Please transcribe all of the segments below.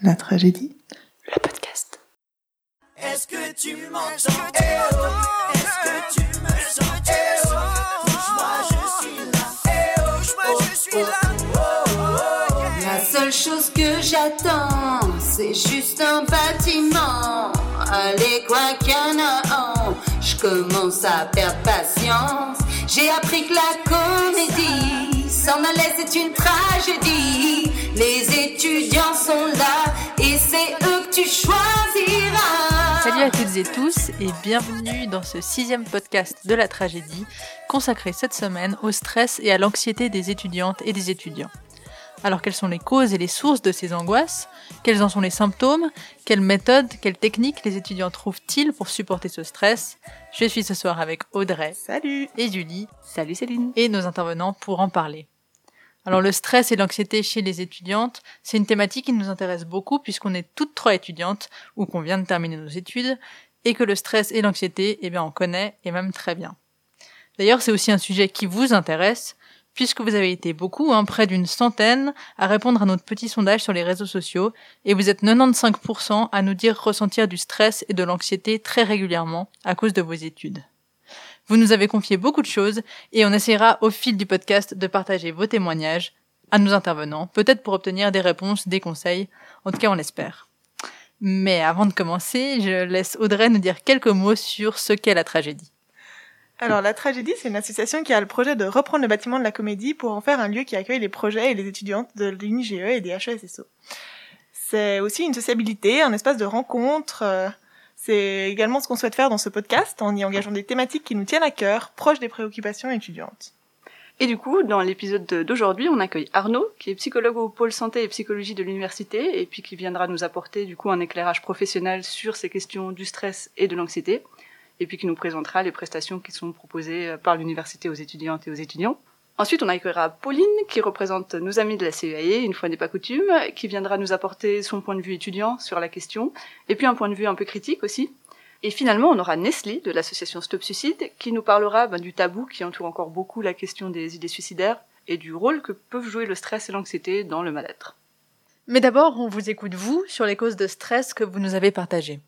La tragédie. Le podcast. Est-ce que tu m'entends? Eh oh Est-ce que tu me sens? Eh oh Touche-moi, je suis là Eh oh je suis là Oh, oh. La seule chose que j'attends, c'est juste un bâtiment. Allez, quoi qu'il y en a un, je commence à perdre patience. J'ai appris que la comédie s'en allait, c'est une tragédie. Les étudiants sont là et c'est eux que tu choisiras. Salut à toutes et tous et bienvenue dans ce sixième podcast de la tragédie consacré cette semaine au stress et à l'anxiété des étudiantes et des étudiants. Alors quelles sont les causes et les sources de ces angoisses? Quels en sont les symptômes? Quelles méthodes, quelles techniques les étudiants trouvent-ils pour supporter ce stress? Je suis ce soir avec Audrey Salut et Julie Salut Céline. et nos intervenants pour en parler. Alors le stress et l'anxiété chez les étudiantes, c'est une thématique qui nous intéresse beaucoup puisqu'on est toutes trois étudiantes ou qu'on vient de terminer nos études et que le stress et l'anxiété, eh bien on connaît et même très bien. D'ailleurs, c'est aussi un sujet qui vous intéresse puisque vous avez été beaucoup, hein, près d'une centaine, à répondre à notre petit sondage sur les réseaux sociaux et vous êtes 95% à nous dire ressentir du stress et de l'anxiété très régulièrement à cause de vos études. Vous nous avez confié beaucoup de choses et on essaiera au fil du podcast de partager vos témoignages à nos intervenants, peut-être pour obtenir des réponses, des conseils, en tout cas on l'espère. Mais avant de commencer, je laisse Audrey nous dire quelques mots sur ce qu'est la tragédie. Alors, La Tragédie, c'est une association qui a le projet de reprendre le bâtiment de la comédie pour en faire un lieu qui accueille les projets et les étudiantes de l'UNIGE et des HESSO. C'est aussi une sociabilité, un espace de rencontre. Euh, C'est également ce qu'on souhaite faire dans ce podcast en y engageant des thématiques qui nous tiennent à cœur, proches des préoccupations étudiantes. Et du coup, dans l'épisode de- d'aujourd'hui, on accueille Arnaud, qui est psychologue au pôle santé et psychologie de l'université, et puis qui viendra nous apporter du coup un éclairage professionnel sur ces questions du stress et de l'anxiété, et puis qui nous présentera les prestations qui sont proposées par l'université aux étudiantes et aux étudiants. Ensuite, on accueillera Pauline, qui représente nos amis de la CEAE, une fois n'est pas coutume, qui viendra nous apporter son point de vue étudiant sur la question, et puis un point de vue un peu critique aussi. Et finalement, on aura Nestlé de l'association Stop Suicide qui nous parlera ben, du tabou qui entoure encore beaucoup la question des idées suicidaires et du rôle que peuvent jouer le stress et l'anxiété dans le mal-être. Mais d'abord, on vous écoute vous sur les causes de stress que vous nous avez partagées.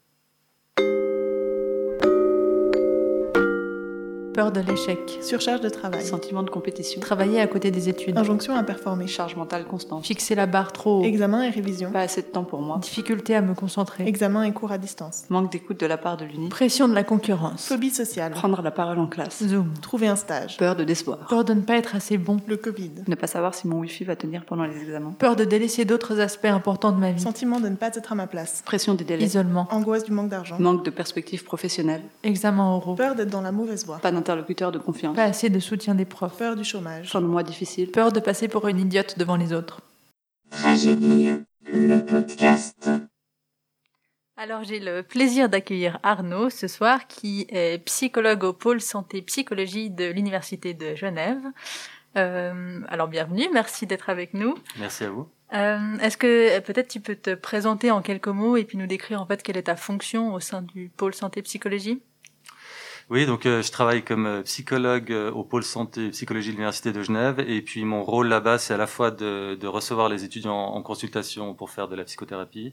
Peur de l'échec, Surcharge de travail. Sentiment de compétition, travailler à côté des études, Injonction à performer. charge mentale constante, fixer la barre trop haut, Examen et révision. pas assez de temps pour moi, difficulté à me concentrer, Examen et cours à distance. manque d'écoute de la part de l'uni, pression de la concurrence, Phobie sociale. prendre la parole en classe, zoom, Trouver un stage. peur de décevoir, peur de ne pas être assez bon, Le Covid. ne pas savoir si mon wifi va tenir pendant les examens, peur de délaisser d'autres aspects importants de ma vie, Sentiment de ne pas être à ma place. pression des délais, isolement, Angoisse du manque d'argent. manque de perspectives professionnelles, examen oraux, Peur d'être dans la mauvaise voie. pas d'interlocuteur de confiance, pas assez de soutien des profs, Peur du chômage. fin de mois difficile, peur de passer pour une idiote devant les autres. Alors j'ai le plaisir d'accueillir Arnaud ce soir qui est psychologue au pôle santé psychologie de l'université de Genève. Euh, alors bienvenue, merci d'être avec nous. Merci à vous. Euh, Est-ce que peut-être tu peux te présenter en quelques mots et puis nous décrire en fait quelle est ta fonction au sein du pôle santé psychologie? Oui, donc euh, je travaille comme euh, psychologue euh, au pôle santé et psychologie de l'université de Genève et puis mon rôle là-bas c'est à la fois de, de recevoir les étudiants en consultation pour faire de la psychothérapie,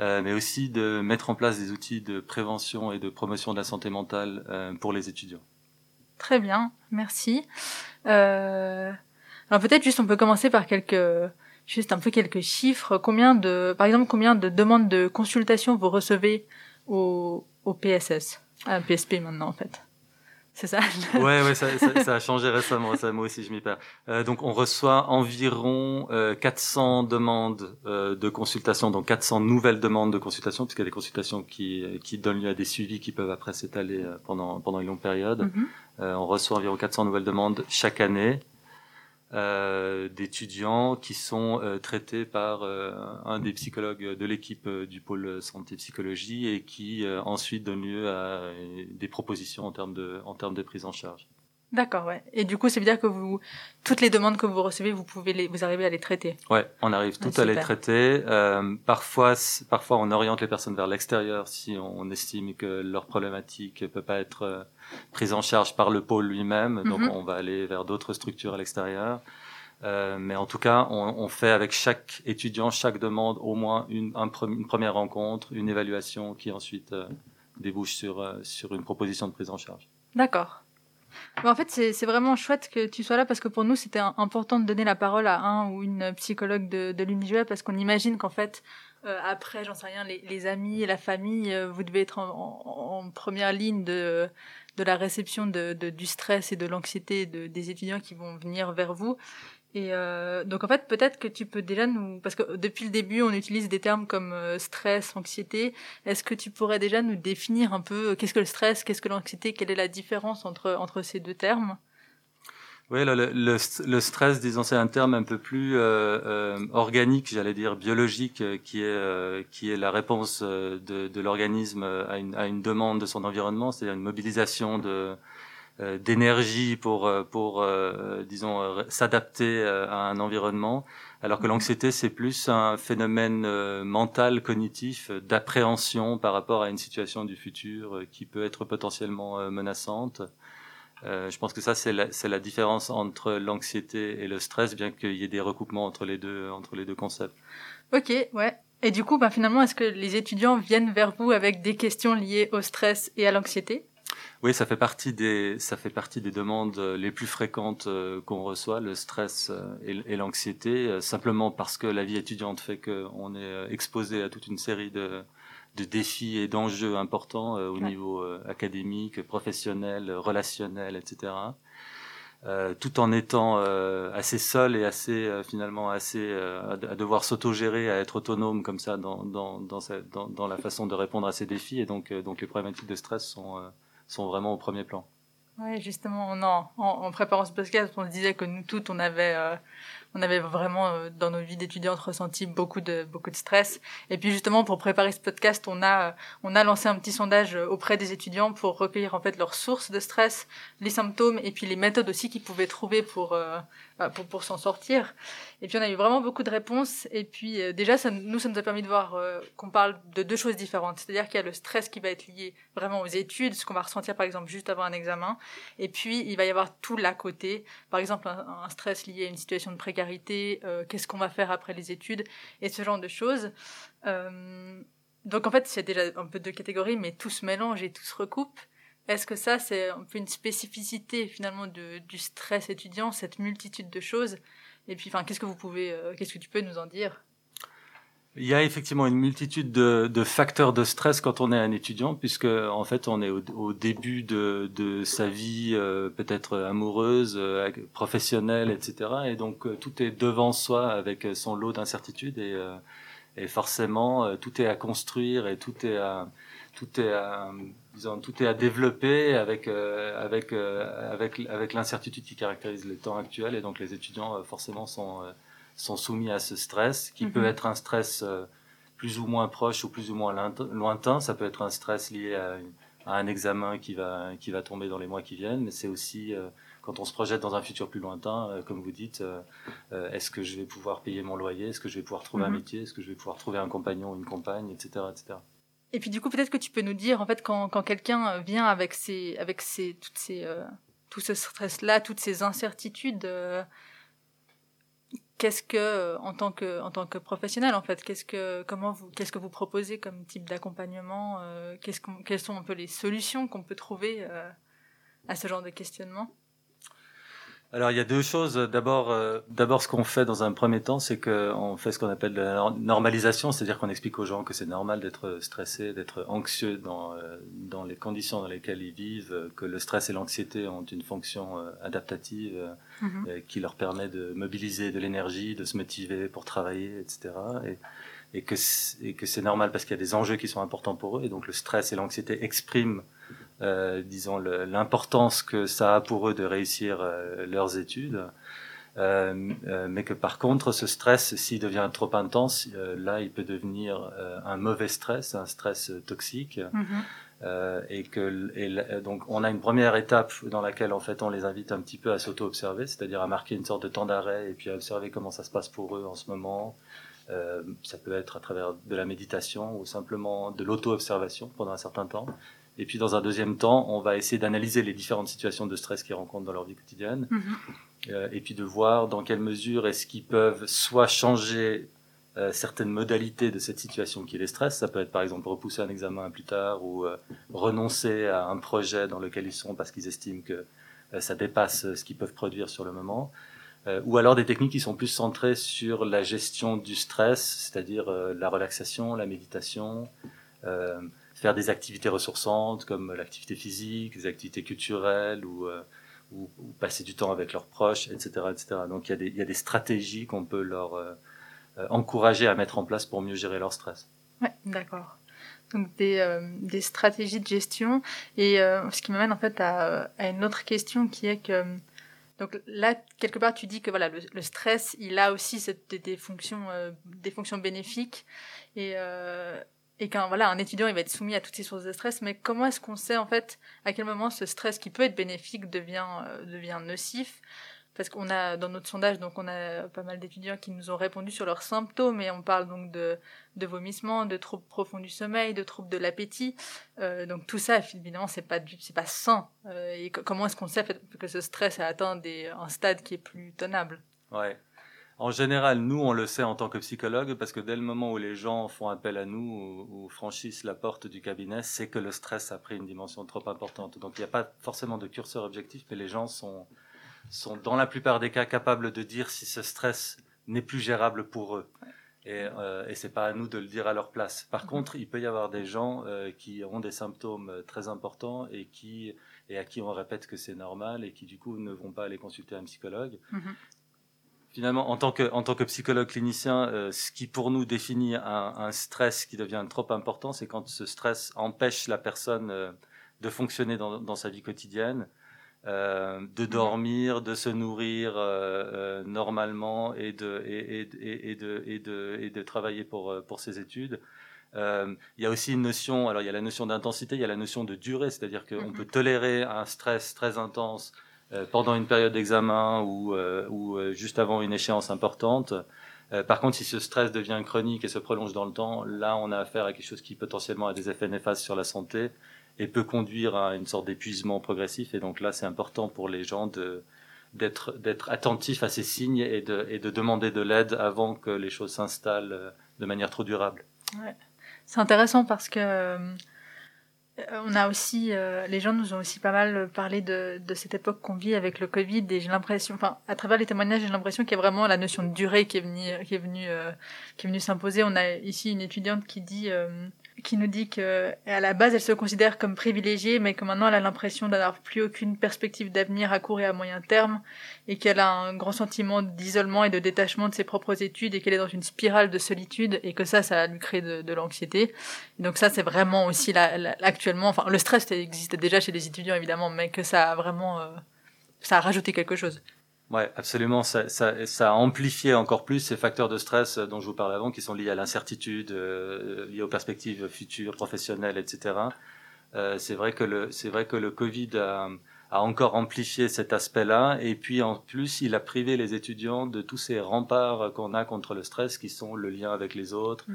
euh, mais aussi de mettre en place des outils de prévention et de promotion de la santé mentale euh, pour les étudiants. Très bien, merci. Euh, alors peut-être juste on peut commencer par quelques juste un peu quelques chiffres. Combien de par exemple combien de demandes de consultation vous recevez au, au PSS, à PSP maintenant en fait. C'est ça Ouais, ouais, ça, ça, ça a changé récemment, ça, moi aussi je m'y perds. Euh, donc on reçoit environ euh, 400 demandes euh, de consultation, donc 400 nouvelles demandes de consultation, puisqu'il y a des consultations qui, qui donnent lieu à des suivis qui peuvent après s'étaler euh, pendant, pendant une longue période. Mhm. On reçoit environ 400 nouvelles demandes chaque année d'étudiants qui sont euh, traités par euh, un des psychologues de l'équipe euh, du pôle santé psychologie et qui euh, ensuite donne lieu à euh, des propositions en termes de, en termes de prise en charge. D'accord, ouais. Et du coup, c'est bien que vous toutes les demandes que vous recevez, vous pouvez les vous arrivez à les traiter. Ouais, on arrive tout Ah, à les traiter. Euh, parfois, parfois, on oriente les personnes vers l'extérieur si on estime que leur problématique peut pas être euh, prise en charge par le pôle lui-même. Donc, Mhm. on va aller vers d'autres structures à l'extérieur. Euh, mais en tout cas, on, on, fait avec chaque étudiant, chaque demande, au moins une, un, une première rencontre, une évaluation qui ensuite euh, débouche sur, euh, sur une proposition de prise en charge. D'accord. En fait, c'est vraiment chouette que tu sois là parce que pour nous, c'était important de donner la parole à un ou une psychologue de, de parce qu'on imagine qu'en fait, euh, après, j'en sais rien, les, amis et la famille, euh, vous devez être en, première ligne de, de la réception de, du stress et de l'anxiété de, des étudiants qui vont venir vers vous. Et euh, donc en fait, peut-être que tu peux déjà nous, parce que depuis le début, on utilise des termes comme euh, stress, anxiété. Est-ce que tu pourrais déjà nous définir un peu euh, qu'est-ce que le stress, qu'est-ce que l'anxiété, quelle est la différence entre entre ces deux termes? Oui, le, le, le, stress, disons, c'est un terme un peu plus euh, euh, organique, j'allais dire biologique, qui est qui est la réponse de, de l'organisme à une, à une demande de son environnement, c'est-à-dire une mobilisation de d'énergie pour euh, pour euh, disons s'adapter à un environnement alors que l'anxiété c'est plus un phénomène mental cognitif d'appréhension par rapport à une situation du futur qui peut être potentiellement menaçante. Je pense que ça c'est la, la différence entre l'anxiété et le stress bien qu'il y ait des recoupements entre les deux entre les deux concepts. Ok ouais. Et du coup, bah, finalement, est-ce que les étudiants viennent vers vous avec des questions liées au stress et à l'anxiété? Oui, ça fait partie des ça fait partie des demandes les plus fréquentes euh, qu'on reçoit, le stress euh, et, l'anxiété, euh, simplement parce que la vie étudiante fait qu'on est exposé à toute une série de de défis et d'enjeux importants au ouais. niveau académique, professionnel, relationnel, etc. Euh, tout en étant euh, assez seul et assez euh, finalement assez à, devoir s'autogérer, à être autonome comme ça dans dans dans, dans la façon de répondre à ces défis et donc donc les problématiques de stress sont sont vraiment au premier plan. Oui, justement, non. En, préparant ce podcast, on disait que nous toutes, on avait, euh, on avait vraiment euh, dans nos vies d'étudiantes ressenti beaucoup de beaucoup de stress. Et puis justement, pour préparer ce podcast, on a on a lancé un petit sondage auprès des étudiants pour recueillir en fait leurs sources de stress, les symptômes et puis les méthodes aussi qu'ils pouvaient trouver pour euh, pour, pour s'en sortir. Et puis on a eu vraiment beaucoup de réponses. Et puis euh, déjà, ça, nous, ça nous a permis de voir euh, qu'on parle de deux choses différentes. C'est-à-dire qu'il y a le stress qui va être lié vraiment aux études, ce qu'on va ressentir par exemple juste avant un examen. Et puis il va y avoir tout l'à côté. Par exemple, un, stress lié à une situation de précarité, euh, qu'est-ce qu'on va faire après les études, et ce genre de choses. Donc en fait, c'est déjà un peu deux catégories, mais tout se mélange et tout se recoupe. Est-ce que ça, c'est un peu une spécificité finalement du stress étudiant, cette multitude de choses? Et puis, enfin, qu'est-ce que vous pouvez, euh, qu'est-ce que tu peux nous en dire? Il y a effectivement une multitude de, facteurs de stress quand on est un étudiant, puisque en fait on est au, début de, sa vie euh, peut-être amoureuse, euh, professionnelle, etc. Et donc tout est devant soi avec son lot d'incertitudes et, et, forcément tout est à construire et tout est à tout est à, disons, tout est à développer avec avec avec avec l'incertitude qui caractérise les temps actuels et donc les étudiants forcément sont sont soumis à ce stress, qui mm -hmm. peut être un stress euh, plus ou moins proche ou plus ou moins lointain. Ça peut être un stress lié à, à, un examen qui va, qui va tomber dans les mois qui viennent, mais c'est aussi euh, quand on se projette dans un futur plus lointain, euh, comme vous dites, euh, euh, est-ce que je vais pouvoir payer mon loyer, est-ce que je vais pouvoir trouver mm -hmm. un métier, est-ce que je vais pouvoir trouver un compagnon ou une compagne, etc. etc. Et puis du coup, peut-être que tu peux nous dire, en fait, quand, quand quelqu'un vient avec ses, avec ses, toutes ces, tout ce stress-là, toutes ces incertitudes, qu'est-ce que euh, en tant que en tant que professionnel en fait qu'est-ce que comment vous qu'est-ce que vous proposez comme type d'accompagnement euh, qu'est-ce qu'on quelles sont un peu les solutions qu'on peut trouver euh, à ce genre de questionnement? Alors il y a deux choses. D'abord, euh, d'abord ce qu'on fait dans un premier temps, c'est qu'on fait ce qu'on appelle la normalisation, c'est-à-dire qu'on explique aux gens que c'est normal d'être stressé, d'être anxieux dans euh, dans les conditions dans lesquelles ils vivent, que le stress et l'anxiété ont une fonction euh, adaptative mm -hmm. qui leur permet de mobiliser de l'énergie, de se motiver pour travailler, etc. Et, et que et que c'est normal parce qu'il y a des enjeux qui sont importants pour eux, et donc le stress et l'anxiété expriment euh, disons l'importance que ça a pour eux de réussir euh, leurs études. Euh, mais que par contre, ce stress, s'il devient trop intense, là, il peut devenir un mauvais stress, un stress toxique, mm -hmm. et que et, donc on a une première étape dans laquelle en fait on les invite un petit peu à s'auto-observer, c'est-à-dire à marquer une sorte de temps d'arrêt et puis à observer comment ça se passe pour eux en ce moment. ça peut être à travers de la méditation ou simplement de l'auto-observation pendant un certain temps Et puis dans un deuxième temps, on va essayer d'analyser les différentes situations de stress qu'ils rencontrent dans leur vie quotidienne. Mhm. Euh, et puis de voir dans quelle mesure est-ce qu'ils peuvent soit changer euh, certaines modalités de cette situation qui les stresse. Ça peut être par exemple repousser un examen plus tard ou euh, renoncer à un projet dans lequel ils sont parce qu'ils estiment que euh, ça dépasse ce qu'ils peuvent produire sur le moment. Ou alors des techniques qui sont plus centrées sur la gestion du stress, c'est-à-dire la relaxation, la méditation, faire des activités ressourçantes comme l'activité physique, des activités culturelles ou, euh, ou, ou passer du temps avec leurs proches, etc. etc. Donc il y, a des, y a des stratégies qu'on peut leur euh, euh, encourager à mettre en place pour mieux gérer leur stress. Ouais, d'accord. Donc des, euh, des stratégies de gestion. Et euh, ce qui m'amène en fait à, à une autre question qui est que donc là quelque part tu dis que voilà le, le stress il a aussi cette, des, des fonctions euh, des fonctions bénéfiques et euh, et qu'un voilà un étudiant il va être soumis à toutes ces sources de stress mais comment est-ce qu'on sait en fait à quel moment ce stress qui peut être bénéfique devient euh, devient nocif? Parce qu'on a dans notre sondage donc on a pas mal d'étudiants qui nous ont répondu sur leurs symptômes et on parle donc de de vomissements, de troubles profonds du sommeil, de troubles de l'appétit. Euh, donc tout ça, évidemment, c'est pas c'est pas sain. Euh, et co- comment est-ce qu'on sait que ce stress a atteint un stade qui est plus tenable? En général, nous, on le sait en tant que psychologue parce que dès le moment où les gens font appel à nous ou, ou franchissent la porte du cabinet, c'est que le stress a pris une dimension trop importante. Donc il n'y a pas forcément de curseur objectif, mais les gens sont, sont dans la plupart des cas capables de dire si ce stress n'est plus gérable pour eux. Et, euh, et c'est pas à nous de le dire à leur place. Par contre, il peut y avoir des gens euh, qui ont des symptômes euh, très importants et qui et à qui on répète que c'est normal et qui du coup ne vont pas aller consulter un psychologue. Mhm. Finalement, en tant que en tant que psychologue clinicien, euh, ce qui pour nous définit un, un stress qui devient trop important, c'est quand ce stress empêche la personne euh, de fonctionner dans, dans sa vie quotidienne, euh, de dormir, de se nourrir euh, euh, normalement et de et, et, et, de et de et de travailler pour euh, pour ses études. Euh, il y a aussi une notion, alors il y a la notion d'intensité, il y a la notion de durée, c'est-à-dire qu'on Mhm. peut tolérer un stress très intense pendant une période d'examen ou, euh, euh, juste avant une échéance importante. Euh, par contre, si ce stress devient chronique et se prolonge dans le temps, là, on a affaire à quelque chose qui potentiellement a des effets néfastes sur la santé et peut conduire à une sorte d'épuisement progressif. Et donc là, c'est important pour les gens d'être d'être attentifs à ces signes et de et de demander de l'aide avant que les choses s'installent euh, de manière trop durable. C'est intéressant parce que euh, on a aussi, euh, les gens nous ont aussi pas mal parlé de, de cette époque qu'on vit avec le Covid et j'ai l'impression, enfin, à travers les témoignages, j'ai l'impression qu'il y a vraiment la notion de durée qui est venue, qui est venue, euh, qui est venue s'imposer. On a ici une étudiante qui dit, euh, qui nous dit que à la base, elle se considère comme privilégiée, mais que maintenant, elle a l'impression d'avoir plus aucune perspective d'avenir à court et à moyen terme et qu'elle a un grand sentiment d'isolement et de détachement de ses propres études et qu'elle est dans une spirale de solitude et que ça, ça lui crée de, de l'anxiété. Donc ça, c'est vraiment aussi la- actuellement, enfin, le stress existait déjà chez les étudiants évidemment, mais que ça a vraiment, euh, ça a rajouté quelque chose. Ouais, absolument. Ça, ça, ça a amplifié encore plus ces facteurs de stress euh, dont je vous parlais avant, qui sont liés à l'incertitude, euh, liés aux perspectives futures, professionnelles, etc. Euh, c'est vrai que le, c'est vrai que le Covid a, a encore amplifié cet aspect-là, et puis en plus, il a privé les étudiants de tous ces remparts qu'on a contre le stress, qui sont le lien avec les autres,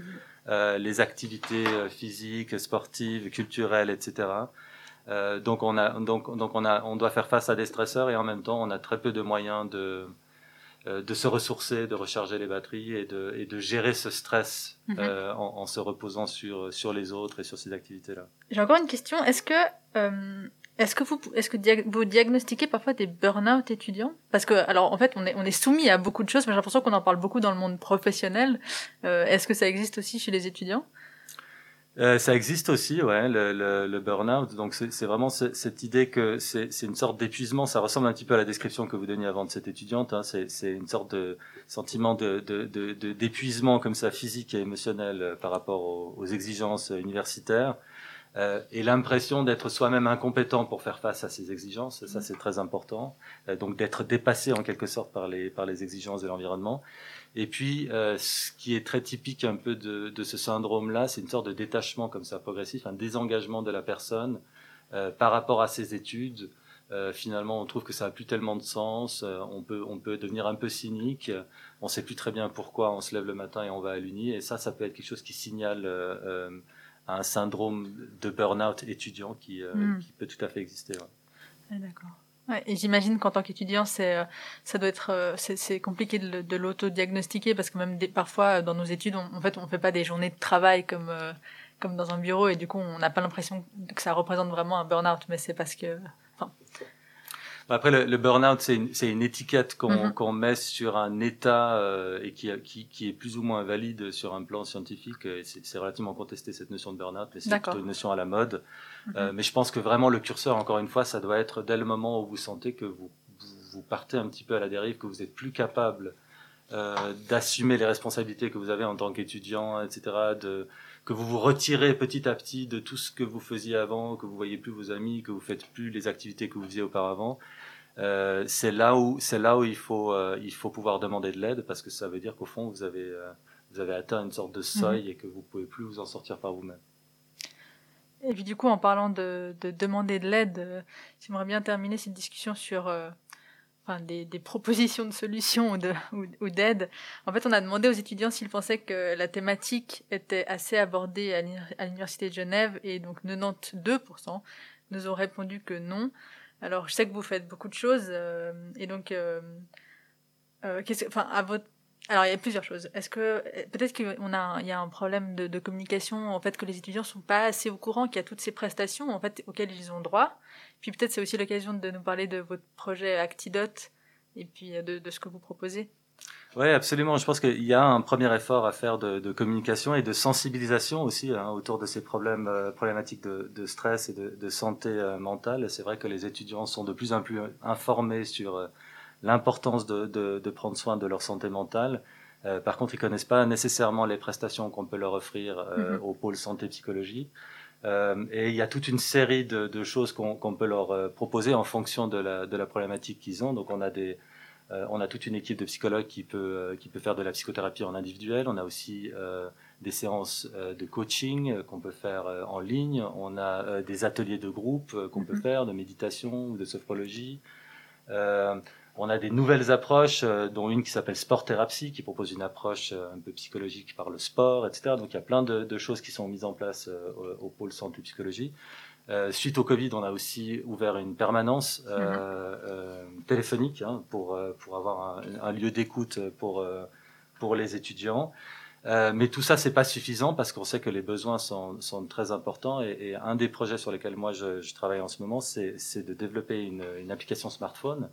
euh, les activités euh, physiques, sportives, culturelles, etc. Euh, donc on a donc donc on a on doit faire face à des stresseurs et en même temps on a très peu de moyens de euh, de se ressourcer, de recharger les batteries et de et de gérer ce stress Mhm. euh, en, en se reposant sur sur les autres et sur ces activités là. J'ai encore une question. Est-ce que, euh, est-ce que vous, est-ce que dia- vous diagnostiquez parfois des burn-out étudiants? Parce que, alors, en fait, on est, on est soumis à beaucoup de choses, mais j'ai l'impression qu'on en parle beaucoup dans le monde professionnel. Euh, est-ce que ça existe aussi chez les étudiants? Euh, ça existe aussi, ouais, le, le, le burn-out. Donc c'est vraiment ce- cette idée que c'est une sorte d'épuisement. Ça ressemble un petit peu à la description que vous donniez avant de cette étudiante. Hein. C'est une sorte de sentiment de de- de- de- d'épuisement comme ça, physique et émotionnel euh, par rapport aux, aux exigences universitaires. Euh, et l'impression d'être soi-même incompétent pour faire face à ces exigences, ça c'est très important. Euh, donc d'être dépassé en quelque sorte par les par les exigences de l'environnement. Et puis, euh, ce qui est très typique un peu de, de ce syndrome-là, c'est une sorte de détachement comme ça progressif, un désengagement de la personne euh, par rapport à ses études. Euh, finalement, on trouve que ça a plus tellement de sens. on peut, on peut devenir un peu cynique. on sait plus très bien pourquoi on se lève le matin et on va à l'uni. Et ça, ça peut être quelque chose qui signale un syndrome de burn-out étudiant qui, euh, Mm. qui peut tout à fait exister. ouais. Ah, D'accord. Et j'imagine qu'en tant qu'étudiant, c'est, euh, ça doit être, euh, c'est, compliqué de, de l'auto-diagnostiquer parce que même des- parfois euh, dans nos études, on, en fait, on fait pas des journées de travail comme comme dans un bureau et du coup, on n'a pas l'impression que ça représente vraiment un burn-out, mais c'est parce que Après, le, le burn-out, c'est une, une étiquette qu'on qu'on met sur un état euh, et qui, a- qui, qui est plus ou moins valide sur un plan scientifique. C'est relativement contesté cette notion de burn-out, mais c'est plutôt une notion à la mode. Mhm. Euh, mais je pense que vraiment le curseur, encore une fois, ça doit être dès le moment où vous sentez que vous, vous, vous partez un petit peu à la dérive, que vous êtes plus capable euh, d'assumer les responsabilités que vous avez en tant qu'étudiant, etc. De, que vous vous retirez petit à petit de tout ce que vous faisiez avant, que vous voyez plus vos amis, que vous faites plus les activités que vous faisiez auparavant. Euh, c'est là où c'est là où il faut euh, il faut pouvoir demander de l'aide parce que ça veut dire qu'au fond vous avez euh, vous avez atteint une sorte de seuil et que vous pouvez plus vous en sortir par vous-même. Et puis du coup, en parlant de, de demander de l'aide, j'aimerais bien terminer cette discussion sur enfin, des, des propositions de solutions ou de- ou, ou d'aide. En fait, on a demandé aux étudiants s'ils pensaient que la thématique était assez abordée à l'Université de Genève et donc 92% nous ont répondu que non. Alors, je sais que vous faites beaucoup de choses euh, et donc, euh, euh, enfin, à votre alors, il y a plusieurs choses. Est-ce que peut-être y a il y a un problème de, de communication, en fait, que les étudiants sont pas assez au courant qu'il y a toutes ces prestations en fait auxquelles ils ont droit. Puis peut-être c'est aussi l'occasion de nous parler de votre projet Actidote et puis euh, de, de ce que vous proposez. Oui, absolument. Je pense qu'il y a un premier effort à faire de, de communication et de sensibilisation aussi hein, autour de ces problèmes, euh, problématiques de, de stress et de, de santé euh, mentale. C'est vrai que les étudiants sont de plus en plus informés sur euh, l'importance de, de, de prendre soin de leur santé mentale. Euh, par contre, ils connaissent pas nécessairement les prestations qu'on peut leur offrir euh, Mhm. au pôle santé psychologie. Euh, et il y a toute une série de, de choses qu'on qu'on peut leur euh, proposer en fonction de la, de la problématique qu'ils ont. Donc, on a des euh, on a toute une équipe de psychologues qui peut, euh, qui peut faire de la psychothérapie en individuel. On a aussi euh, des séances de coaching qu'on peut faire en ligne. On a des ateliers de groupe qu'on peut Mhm. faire, de méditation ou de sophrologie. On a des nouvelles approches, dont une qui s'appelle Sport Thérapie, qui propose une approche un peu psychologique par le sport, etc. Donc il y a plein de, de choses qui sont mises en place au, au pôle santé psychologie. Euh, suite au Covid, on a aussi ouvert une permanence euh, euh, téléphonique hein, pour, euh, pour avoir un, un lieu d'écoute pour, pour les étudiants. Euh, mais tout ça, c'est pas suffisant parce qu'on sait que les besoins sont, sont très importants. Et, et un des projets sur lesquels moi je, je travaille en ce moment, c'est c'est de développer une, une application smartphone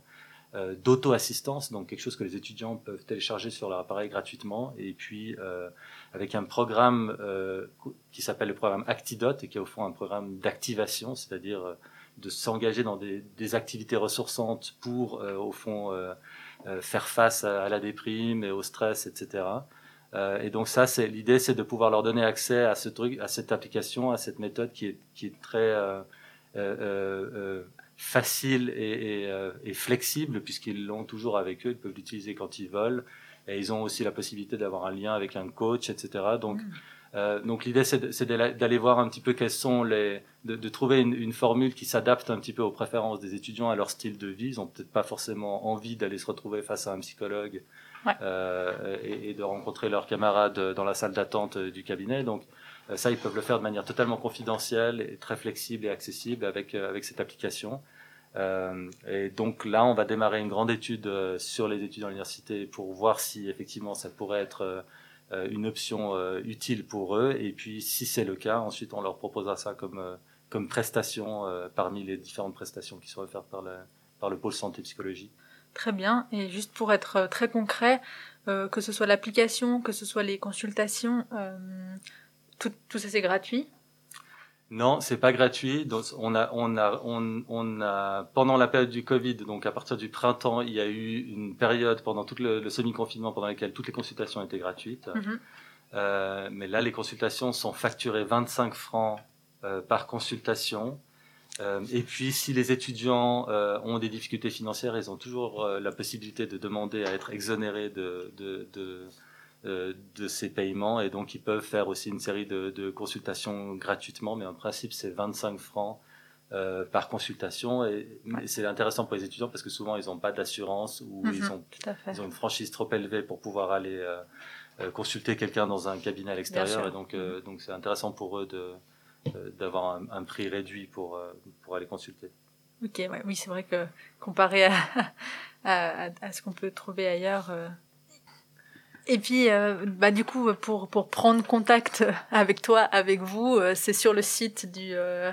d'auto-assistance, donc quelque chose que les étudiants peuvent télécharger sur leur appareil gratuitement, et puis euh, avec un programme euh, qui s'appelle le programme Actidote, et qui est au fond un programme d'activation, c'est-à-dire euh, de s'engager dans des, activités ressourçantes pour, euh, au fond, euh, euh, faire face à, à la déprime et au stress, etc. Euh, et donc ça, c'est l'idée, c'est de pouvoir leur donner accès à ce truc, à cette application, à cette méthode qui est, qui est très euh, euh, euh, facile et, et, euh, et flexible puisqu'ils l'ont toujours avec eux, ils peuvent l'utiliser quand ils veulent et ils ont aussi la possibilité d'avoir un lien avec un coach, etc. Donc, euh, donc l'idée c'est d'aller voir un petit peu quelles sont les, de, de trouver une, une formule qui s'adapte un petit peu aux préférences des étudiants, à leur style de vie. Ils ont peut-être pas forcément envie d'aller se retrouver face à un psychologue Ouais. euh, et, et de rencontrer leurs camarades dans la salle d'attente du cabinet. Donc euh, ça, ils peuvent le faire de manière totalement confidentielle et très flexible et accessible avec euh, avec cette application. Euh, et donc là, on va démarrer une grande étude euh, sur les étudiants à l'université pour voir si effectivement ça pourrait être euh, euh, une option euh, utile pour eux. Et puis, si c'est le cas, ensuite on leur proposera ça comme euh, comme prestation euh, parmi les différentes prestations qui sont offertes par le par le pôle santé psychologie. Très bien. Et juste pour être euh, très concret, euh, que ce soit l'application, que ce soit les consultations, euh, tout, tout ça c'est gratuit? Non, c'est pas gratuit. Donc, on a, on a, on, on a, pendant la période du Covid, donc à partir du printemps, il y a eu une période pendant tout le, le semi-confinement pendant laquelle toutes les consultations étaient gratuites. Mhm. Euh, mais là, les consultations sont facturées 25 francs euh, par consultation. Euh, et puis, si les étudiants ont des difficultés financières, ils ont toujours la possibilité de demander à être exonérés de, de, de, de ces paiements. Et donc, ils peuvent faire aussi une série de, de consultations gratuitement. Mais en principe, c'est 25 francs euh, par consultation. Et c'est intéressant pour les étudiants parce que souvent, ils n'ont pas d'assurance ou Mhm. ils ont ils une franchise trop élevée pour pouvoir aller euh, euh, consulter quelqu'un dans un cabinet à l'extérieur et donc euh, donc c'est intéressant pour eux euh, d'avoir un, un prix réduit pour, euh, pour aller consulter. Ok, ouais, oui, c'est vrai que comparé à, à, à ce qu'on peut trouver ailleurs. euh. Et puis, euh, bah, du coup, pour, pour prendre contact avec toi, avec vous, euh, c'est sur le site du euh,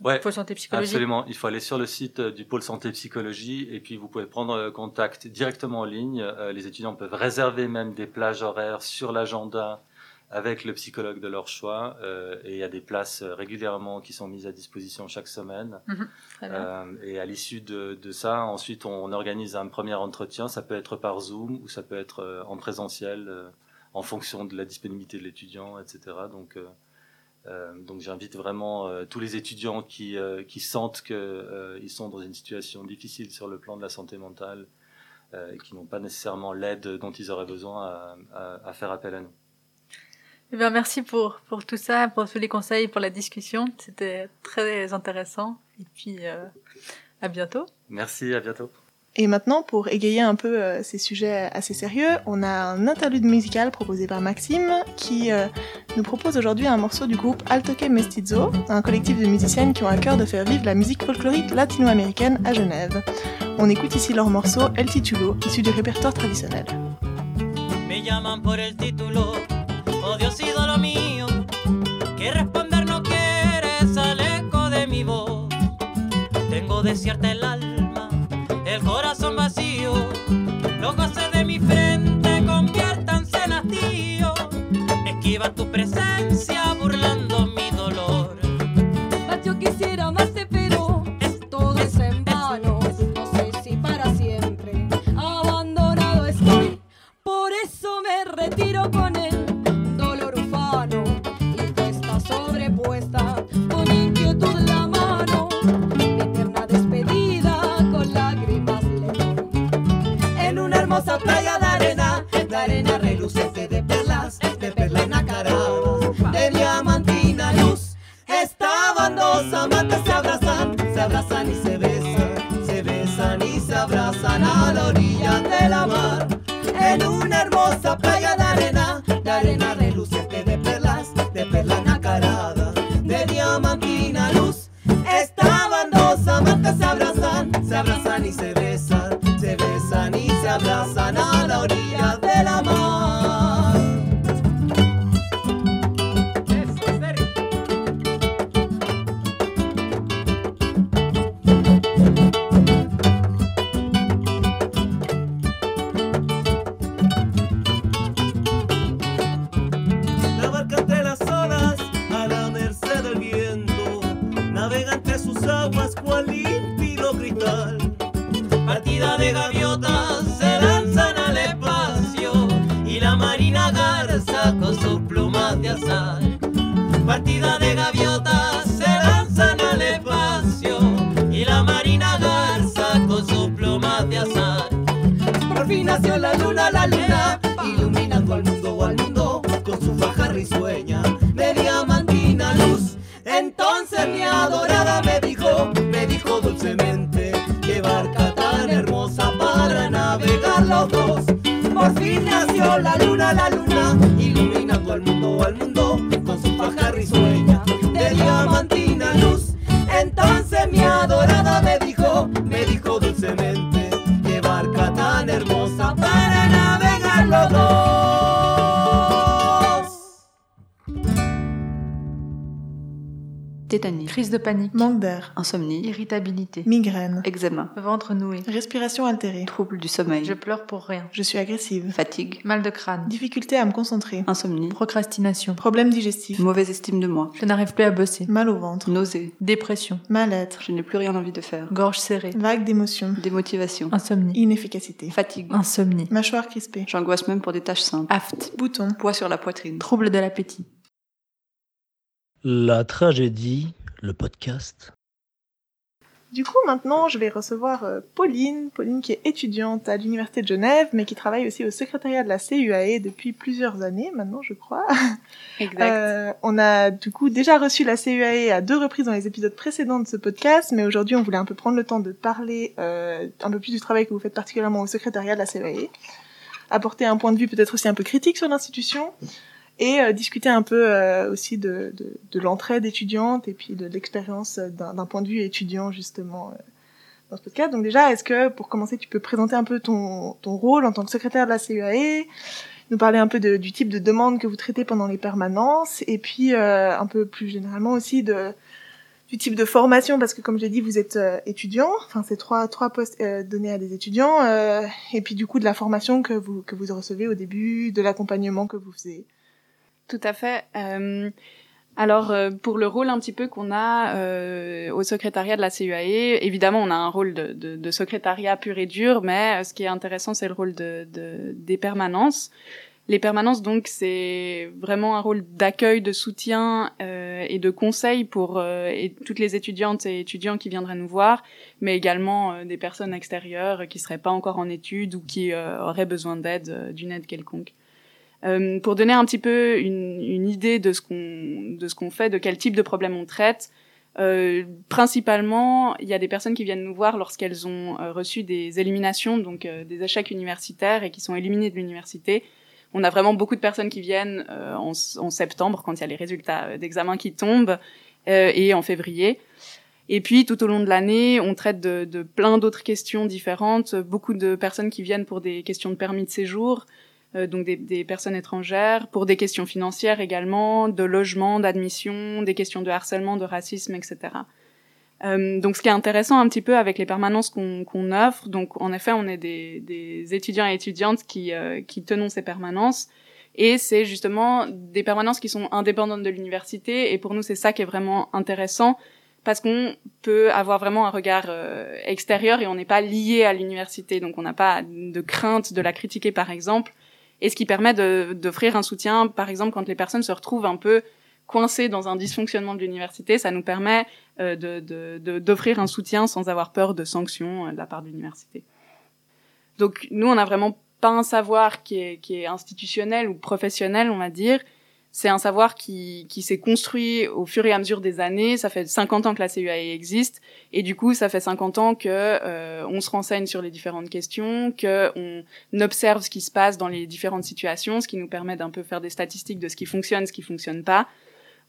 Ouais, Pôle Santé Psychologie. Absolument. Il faut aller sur le site du pôle santé psychologie et puis vous pouvez prendre contact directement en ligne. Les étudiants peuvent réserver même des plages horaires sur l'agenda avec le psychologue de leur choix euh, et il y a des places euh, régulièrement qui sont mises à disposition chaque semaine. Bien. Euh, et à l'issue de, de ça, ensuite on organise un premier entretien. Ça peut être par Zoom ou ça peut être en présentiel en fonction de la disponibilité de l'étudiant, etc. Donc euh, donc j'invite vraiment tous les étudiants qui, qui sentent qu'ils ils sont dans une situation difficile sur le plan de la santé mentale et qui n'ont pas nécessairement l'aide dont ils auraient besoin à, à- à faire appel à nous. Eh bien, merci pour, pour tout ça, pour tous les conseils, pour la discussion. C'était très intéressant. Et puis, euh, à bientôt. Merci, à bientôt. Et maintenant, pour égayer un peu euh, ces sujets assez sérieux, on a un interlude musical proposé par Maxime qui euh, nous propose aujourd'hui un morceau du groupe Altoque Mestizo, un collectif de musiciennes qui ont à cœur de faire vivre la musique folklorique latino-américaine à Genève. On écoute ici leur morceau El Titulo, issu du répertoire traditionnel. Me llaman por el título, desierta el alma, el corazón vacío, de la mar. Crise de panique. Manque d'air, insomnie, Irritabilité. migraine, eczéma, Ventre noué. respiration altérée, troubles du sommeil, Je pleure pour rien. je suis agressive, fatigue, Mal de crâne. difficulté à me concentrer, insomnie, Procrastination. problème digestif, mauvaise estime de moi, Je n'arrive plus à bosser. mal au ventre, nausée, Dépression. mal-être, je n'ai plus rien envie de faire, Gorge serrée. vague d'émotions, démotivation, Insomnie. inefficacité, fatigue, Insomnie. mâchoire crispée, j'angoisse même pour des tâches simples, Aft. bouton, poids sur la poitrine. Trouble de l'appétit. La tragédie, le podcast. Du coup, maintenant, je vais recevoir euh, Pauline, Pauline qui est étudiante à l'Université de Genève, mais qui travaille aussi au secrétariat de la CUAE depuis plusieurs années maintenant, je crois. Exact. Euh, on a du coup déjà reçu la CUAE à deux reprises dans les épisodes précédents de ce podcast, mais aujourd'hui, on voulait un peu prendre le temps de parler euh, un peu plus du travail que vous faites particulièrement au secrétariat de la CUAE, apporter un point de vue peut-être aussi un peu critique sur l'institution, et euh, discuter un peu euh, aussi de, de, de l'entraide étudiante et puis de l'expérience d'un d'un point de vue étudiant justement euh, dans ce podcast. Donc déjà, est-ce que pour commencer, tu peux présenter un peu ton, ton rôle en tant que secrétaire de la CEAE, nous parler un peu de, du type de demande que vous traitez pendant les permanences et puis euh, un peu plus généralement aussi de du type de formation parce que comme j'ai dit vous êtes euh, étudiant enfin c'est trois trois postes euh, donnés à des étudiants euh, et puis du coup de la formation que vous que vous recevez au début de l'accompagnement que vous faisiez Tout à fait. Euh, alors, euh, pour le rôle un petit peu qu'on a euh, au secrétariat de la CUAE, évidemment, on a un rôle de, de, de secrétariat pur et dur, mais euh, ce qui est intéressant, c'est le rôle de, de, des permanences. Les permanences, donc, c'est vraiment un rôle d'accueil, de soutien euh, et de conseil pour euh, et toutes les étudiantes et étudiants qui viendraient nous voir, mais également des personnes extérieures qui seraient pas encore en études ou qui auraient besoin d'aide, d'une aide quelconque. Euh, pour donner un petit peu une, une idée de ce qu'on de ce qu'on fait, de quel type de problème on traite, euh, principalement, il y a des personnes qui viennent nous voir lorsqu'elles ont euh, reçu des éliminations, donc euh, des échecs universitaires et qui sont éliminées de l'université. On a vraiment beaucoup de personnes qui viennent en, en septembre quand il y a les résultats d'examen qui tombent et en février. Et puis tout au long de l'année, on traite de, de plein d'autres questions différentes. Beaucoup de personnes qui viennent pour des questions de permis de séjour, donc des, des personnes étrangères, pour des questions financières également, de logement, d'admission, des questions de harcèlement, de racisme, etc. Euh, donc ce qui est intéressant un petit peu avec les permanences qu'on qu'on offre, donc en effet on est des, des étudiants et étudiantes qui, euh, qui tenons ces permanences, et c'est justement des permanences qui sont indépendantes de l'université, et pour nous c'est ça qui est vraiment intéressant, parce qu'on peut avoir vraiment un regard euh, extérieur et on n'est pas lié à l'université, donc on n'a pas de crainte de la critiquer par exemple, et ce qui permet d'offrir un soutien, par exemple, quand les personnes se retrouvent un peu coincées dans un dysfonctionnement de l'université, ça nous permet euh, de- de- de- d'offrir un soutien sans avoir peur de sanctions euh, de la part de l'université. Donc nous, on n'a vraiment pas un savoir qui est, qui est institutionnel ou professionnel, on va dire. C'est un savoir qui, qui s'est construit au fur et à mesure des années. Ça fait 50 ans que la CUAE existe, et du coup, ça fait 50 ans que euh, on se renseigne sur les différentes questions, que on observe ce qui se passe dans les différentes situations, ce qui nous permet d'un peu faire des statistiques de ce qui fonctionne, ce qui fonctionne pas.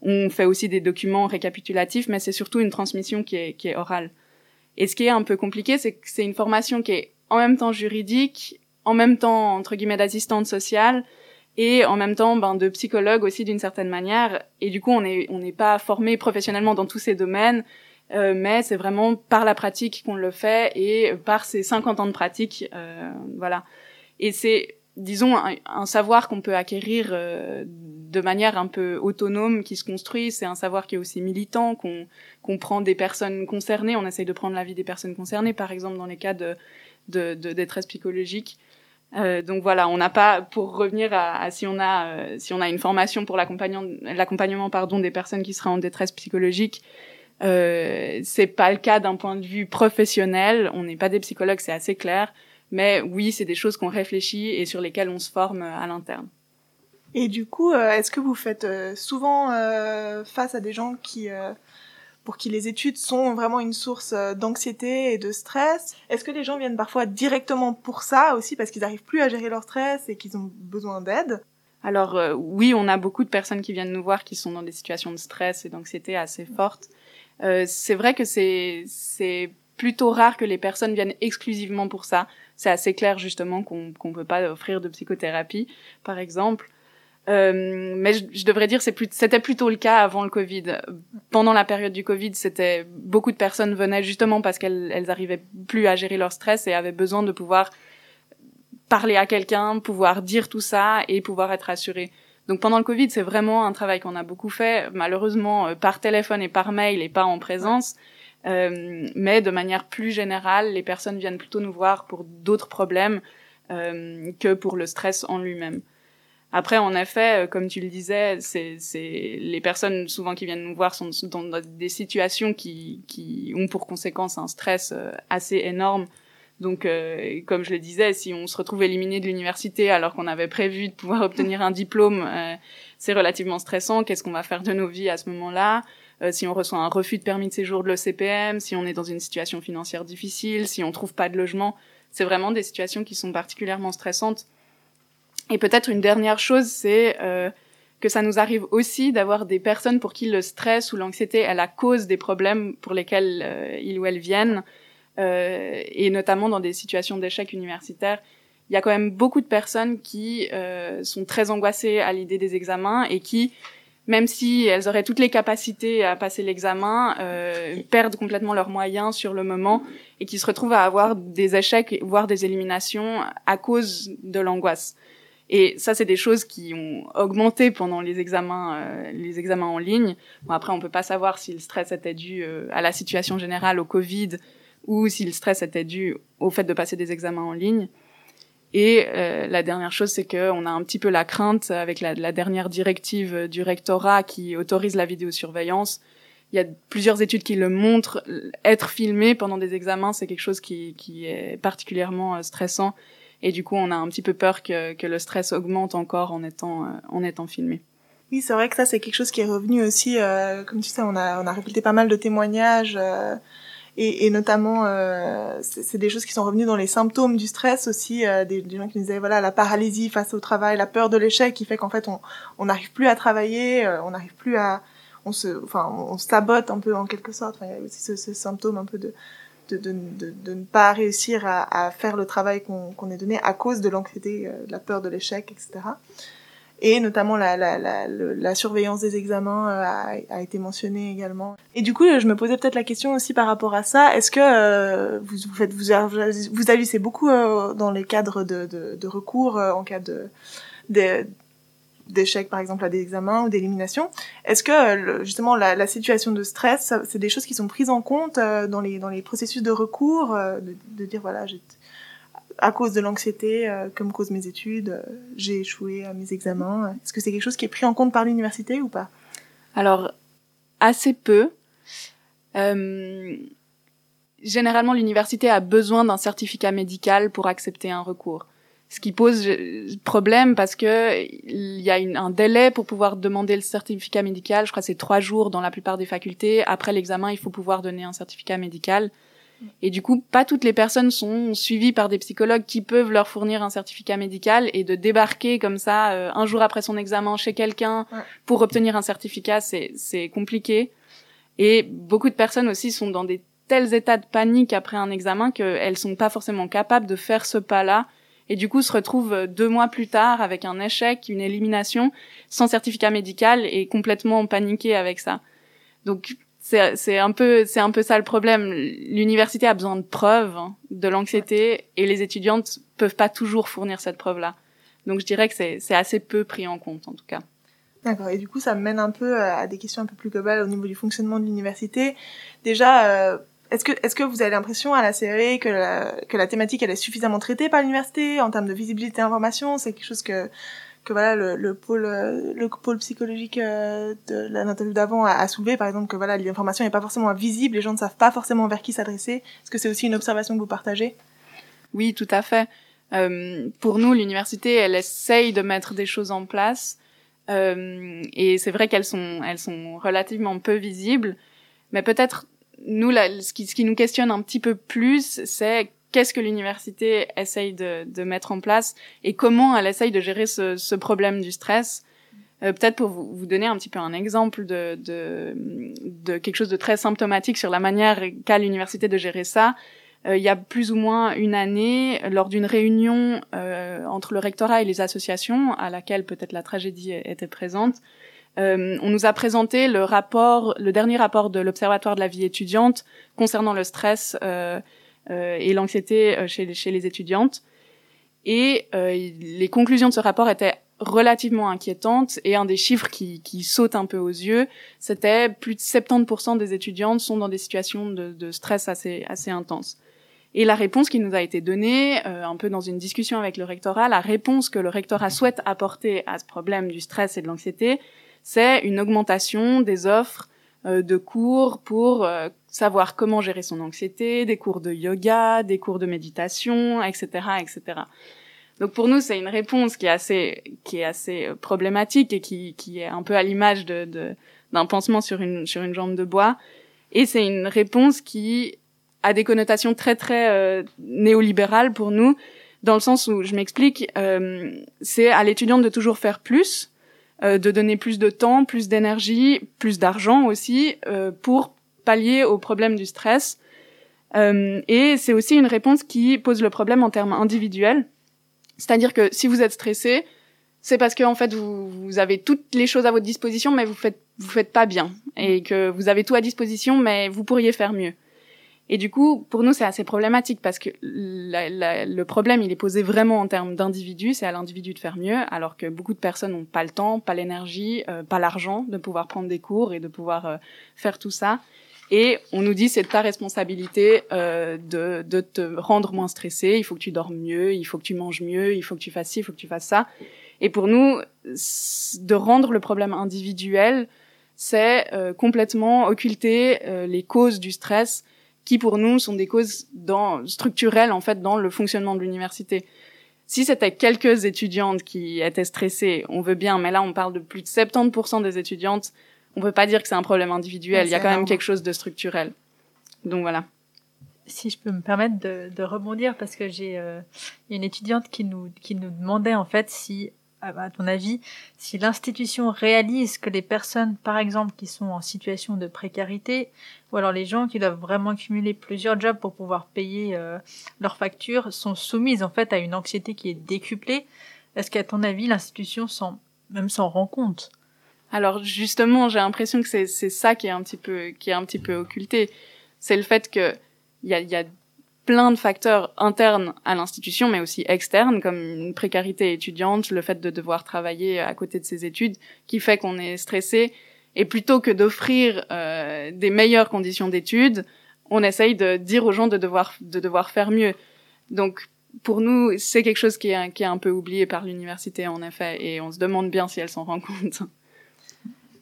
On fait aussi des documents récapitulatifs, mais c'est surtout une transmission qui est, qui est orale. Et ce qui est un peu compliqué, c'est que c'est une formation qui est en même temps juridique, en même temps, entre guillemets, d'assistante sociale, et en même temps, ben, de psychologue aussi d'une certaine manière. Et du coup, on n'est on n'est pas formé professionnellement dans tous ces domaines, euh, mais c'est vraiment par la pratique qu'on le fait et par ces 50 ans de pratique, euh, voilà. Et c'est, disons, un, un savoir qu'on peut acquérir euh, de manière un peu autonome, qui se construit. C'est un savoir qui est aussi militant, qu'on qu'on prend des personnes concernées. On essaye de prendre l'avis des personnes concernées, par exemple dans les cas de, de, de détresse psychologique. Euh, donc voilà, on n'a pas, pour revenir à, à si on a euh, si on a une formation pour l'accompagnement pardon des personnes qui seraient en détresse psychologique, euh, c'est pas le cas d'un point de vue professionnel. On n'est pas des psychologues, c'est assez clair. Mais oui, c'est des choses qu'on réfléchit et sur lesquelles on se forme à l'interne. Et du coup, euh, est-ce que vous faites euh, souvent euh, face à des gens qui, euh, pour qui les études sont vraiment une source euh, d'anxiété et de stress Est-ce que les gens viennent parfois directement pour ça aussi, parce qu'ils n'arrivent plus à gérer leur stress et qu'ils ont besoin d'aide? Alors euh, oui, on a beaucoup de personnes qui viennent nous voir qui sont dans des situations de stress et d'anxiété assez fortes. Euh, c'est vrai que c'est c'est plutôt rare que les personnes viennent exclusivement pour ça. C'est assez clair justement qu'on qu'on peut pas offrir de psychothérapie, par exemple. Euh, mais je, je devrais dire c'est c'était plutôt le cas avant le Covid. Pendant la période du Covid, c'était beaucoup de personnes venaient justement parce qu'elles elles arrivaient plus à gérer leur stress et avaient besoin de pouvoir parler à quelqu'un, pouvoir dire tout ça et pouvoir être rassuré. Donc pendant le Covid, c'est vraiment un travail qu'on a beaucoup fait, malheureusement euh, par téléphone et par mail et pas en présence. Euh, mais de manière plus générale, les personnes viennent plutôt nous voir pour d'autres problèmes euh, que pour le stress en lui-même. Après, en effet, euh, comme tu le disais, c'est les personnes souvent qui viennent nous voir sont dans des situations qui, qui ont pour conséquence un stress euh, assez énorme. Donc, euh, comme je le disais, si on se retrouve éliminé de l'université alors qu'on avait prévu de pouvoir obtenir un diplôme, euh, c'est relativement stressant. Qu'est-ce qu'on va faire de nos vies à ce moment-là? Euh, Si on reçoit un refus de permis de séjour de l'ECPM, si on est dans une situation financière difficile, si on trouve pas de logement, c'est vraiment des situations qui sont particulièrement stressantes. Et peut-être une dernière chose, c'est euh, que ça nous arrive aussi d'avoir des personnes pour qui le stress ou l'anxiété est la cause des problèmes pour lesquels euh, ils ou elles viennent, euh, et notamment dans des situations d'échec universitaire. Il y a quand même beaucoup de personnes qui euh, sont très angoissées à l'idée des examens et qui, même si elles auraient toutes les capacités à passer l'examen, euh, perdent complètement leurs moyens sur le moment et qui se retrouvent à avoir des échecs, voire des éliminations à cause de l'angoisse. Et ça, c'est des choses qui ont augmenté pendant les examens, euh, les examens en ligne. Bon, après, on peut pas savoir si le stress était dû euh, à la situation générale, au Covid, ou si le stress était dû au fait de passer des examens en ligne. Et euh, la dernière chose, c'est que on a un petit peu la crainte avec la, la dernière directive du rectorat qui autorise la vidéosurveillance. Il y a plusieurs études qui le montrent. Être filmé pendant des examens, c'est quelque chose qui, qui est particulièrement euh, stressant. Et du coup, on a un petit peu peur que, que le stress augmente encore en étant, euh, en étant filmé. Oui, c'est vrai que ça, c'est quelque chose qui est revenu aussi. Euh, comme tu sais, on a, on a récolté pas mal de témoignages. Euh, et, et, notamment, euh, c'est des choses qui sont revenues dans les symptômes du stress aussi. Euh, des, gens qui nous disaient, voilà, la paralysie face au travail, la peur de l'échec qui fait qu'en fait, on n'arrive plus à travailler, euh, on n'arrive plus à... On se, enfin, on, sabote un peu en quelque sorte. Enfin, il y a aussi ce, ce symptôme un peu de, de, de, de, de, ne pas réussir à, à faire le travail qu'on est donné à cause de l'anxiété, euh, de la peur de l'échec, etc et notamment la, la, la, la surveillance des examens euh, a, a, été mentionnée également. Et du coup, je me posais peut-être la question aussi par rapport à ça. Est-ce que euh, vous, vous faites vous, vous agissez beaucoup euh, dans les cadres de recours euh, en cas de, de d'échec par exemple à des examens ou d'élimination. Est-ce que euh, justement la, situation de stress, c'est des choses qui sont prises en compte euh, dans les dans les processus de recours, de, de dire voilà à cause de l'anxiété, euh, comme cause mes études, euh, j'ai échoué à mes examens. Est-ce que c'est quelque chose qui est pris en compte par l'université ou pas? Alors, assez peu. Euh, généralement, l'université a besoin d'un certificat médical pour accepter un recours. Ce qui pose problème parce que il y a une, un délai pour pouvoir demander le certificat médical. Je crois que c'est trois jours dans la plupart des facultés. Après l'examen, il faut pouvoir donner un certificat médical. Et du coup, pas toutes les personnes sont suivies par des psychologues qui peuvent leur fournir un certificat médical et de débarquer comme ça euh, un jour après son examen chez quelqu'un pour obtenir un certificat, c'est c'est compliqué. Et beaucoup de personnes aussi sont dans des tels états de panique après un examen qu'elles sont pas forcément capables de faire ce pas-là et du coup se retrouvent deux mois plus tard avec un échec, une élimination, sans certificat médical et complètement paniquées avec ça. Donc c'est un peu c'est un peu ça le problème. L'université a besoin de preuves hein, de l'anxiété et les étudiantes peuvent pas toujours fournir cette preuve là. Donc je dirais que c'est assez peu pris en compte en tout cas. D'accord. Et du coup, ça mène un peu à des questions un peu plus globales au niveau du fonctionnement de l'université. Déjà, euh, est-ce que est-ce que vous avez l'impression à la série que la, que la thématique elle est suffisamment traitée par l'université en termes de visibilité d'information C'est quelque chose que que voilà le, le pôle le pôle psychologique euh, de l'interview d'avant a, a, soulevé par exemple que voilà l'information n'est pas forcément visible, les gens ne savent pas forcément vers qui s'adresser. Est-ce que c'est aussi une observation que vous partagez? Oui, tout à fait. Euh, pour nous, l'université, elle essaye de mettre des choses en place. Euh, et c'est vrai qu'elles sont, elles sont relativement peu visibles. Mais peut-être, nous, là, ce, qui, ce qui nous questionne un petit peu plus, c'est qu'est-ce que l'université essaye de, de, mettre en place et comment elle essaye de gérer ce, ce problème du stress. Euh, Peut-être pour vous, vous, donner un petit peu un exemple de, de, de, quelque chose de très symptomatique sur la manière qu'a l'université de gérer ça. Euh, il y a plus ou moins une année, lors d'une réunion euh, entre le rectorat et les associations, à laquelle peut-être la tragédie était présente, euh, on nous a présenté le rapport, le dernier rapport de l'Observatoire de la vie étudiante concernant le stress euh, euh, et l'anxiété chez, chez, les étudiantes. Et les conclusions de ce rapport étaient relativement inquiétantes et un des chiffres qui, qui saute un peu aux yeux, c'était plus de 70% des étudiantes sont dans des situations de, de stress assez, assez intenses. Et la réponse qui nous a été donnée, euh, un peu dans une discussion avec le rectorat, la réponse que le rectorat souhaite apporter à ce problème du stress et de l'anxiété, c'est une augmentation des offres euh, de cours pour euh, savoir comment gérer son anxiété, des cours de yoga, des cours de méditation, etc., etc. Donc pour nous, c'est une réponse qui est assez, qui est assez problématique et qui, qui est un peu à l'image de, de, d'un pansement sur une, sur une jambe de bois. Et c'est une réponse qui a des connotations très très euh, néolibérales pour nous, dans le sens où je m'explique, euh, c'est à l'étudiante de toujours faire plus, euh, de donner plus de temps, plus d'énergie, plus d'argent aussi euh, pour pallier au problème du stress. Euh, et c'est aussi une réponse qui pose le problème en termes individuels. C'est-à-dire que si vous êtes stressé, c'est parce que en fait vous, vous avez toutes les choses à votre disposition, mais vous faites vous faites pas bien, et que vous avez tout à disposition, mais vous pourriez faire mieux. Et du coup, pour nous, c'est assez problématique parce que le problème, il est posé vraiment en termes d'individu. C'est à l'individu de faire mieux, alors que beaucoup de personnes n'ont pas le temps, pas l'énergie, euh, pas l'argent de pouvoir prendre des cours et de pouvoir euh, faire tout ça. Et on nous dit c'est ta responsabilité euh, de, te rendre moins stressé. Il faut que tu dormes mieux, il faut que tu manges mieux, il faut que tu fasses ci, il faut que tu fasses ça. Et pour nous, de rendre le problème individuel, c'est complètement occulter les causes du stress qui pour nous sont des causes dans, structurelles en fait dans le fonctionnement de l'université. Si c'était quelques étudiantes qui étaient stressées, on veut bien, mais là on parle de plus de 70% des étudiantes, on peut pas dire que c'est un problème individuel, il y a quand même quelque chose de structurel. Donc voilà. Si je peux me permettre de, de rebondir parce que j'ai euh, une étudiante qui nous qui nous demandait en fait si à à ton avis si l'institution réalise que les personnes par exemple qui sont en situation de précarité ou alors les gens qui doivent vraiment cumuler plusieurs jobs pour pouvoir payer euh, leurs factures sont soumises en fait à une anxiété qui est décuplée est-ce qu'à ton avis l'institution s'en même s'en rend compte? Alors justement, j'ai l'impression que c'est c'est ça qui est un petit peu qui est un petit peu occulté. C'est le fait que il y a, y a plein de facteurs internes à l'institution, mais aussi externes, comme une précarité étudiante, le fait de devoir travailler à côté de ses études, qui fait qu'on est stressé. Et plutôt que d'offrir euh, des meilleures conditions d'études, on essaye de dire aux gens de devoir de devoir faire mieux. Donc pour nous, c'est quelque chose qui est, qui est un peu oublié par l'université, en effet, et on se demande bien si elle s'en rend compte.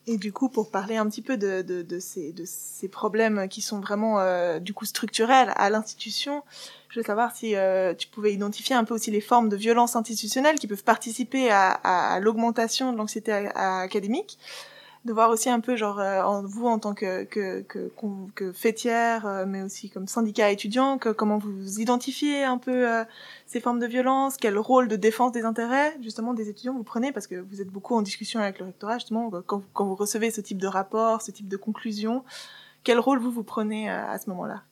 Et du coup, pour parler un petit peu de, de, de, ces, de ces problèmes qui sont vraiment euh, du coup structurels à l'institution, je veux savoir si euh, tu pouvais identifier un peu aussi les formes de violence institutionnelle qui peuvent participer à, à, l'augmentation de l'anxiété académique. De voir aussi un peu, genre, euh, vous en tant que, que, que, que fêtière, euh, mais aussi comme syndicat étudiant, comment vous identifiez un peu euh, ces formes de violence, quel rôle de défense des intérêts, justement, des étudiants vous prenez, parce que vous êtes beaucoup en discussion avec le rectorat, justement, quand, vous recevez ce type de rapport, ce type de conclusion, quel rôle vous vous prenez à ce moment-là?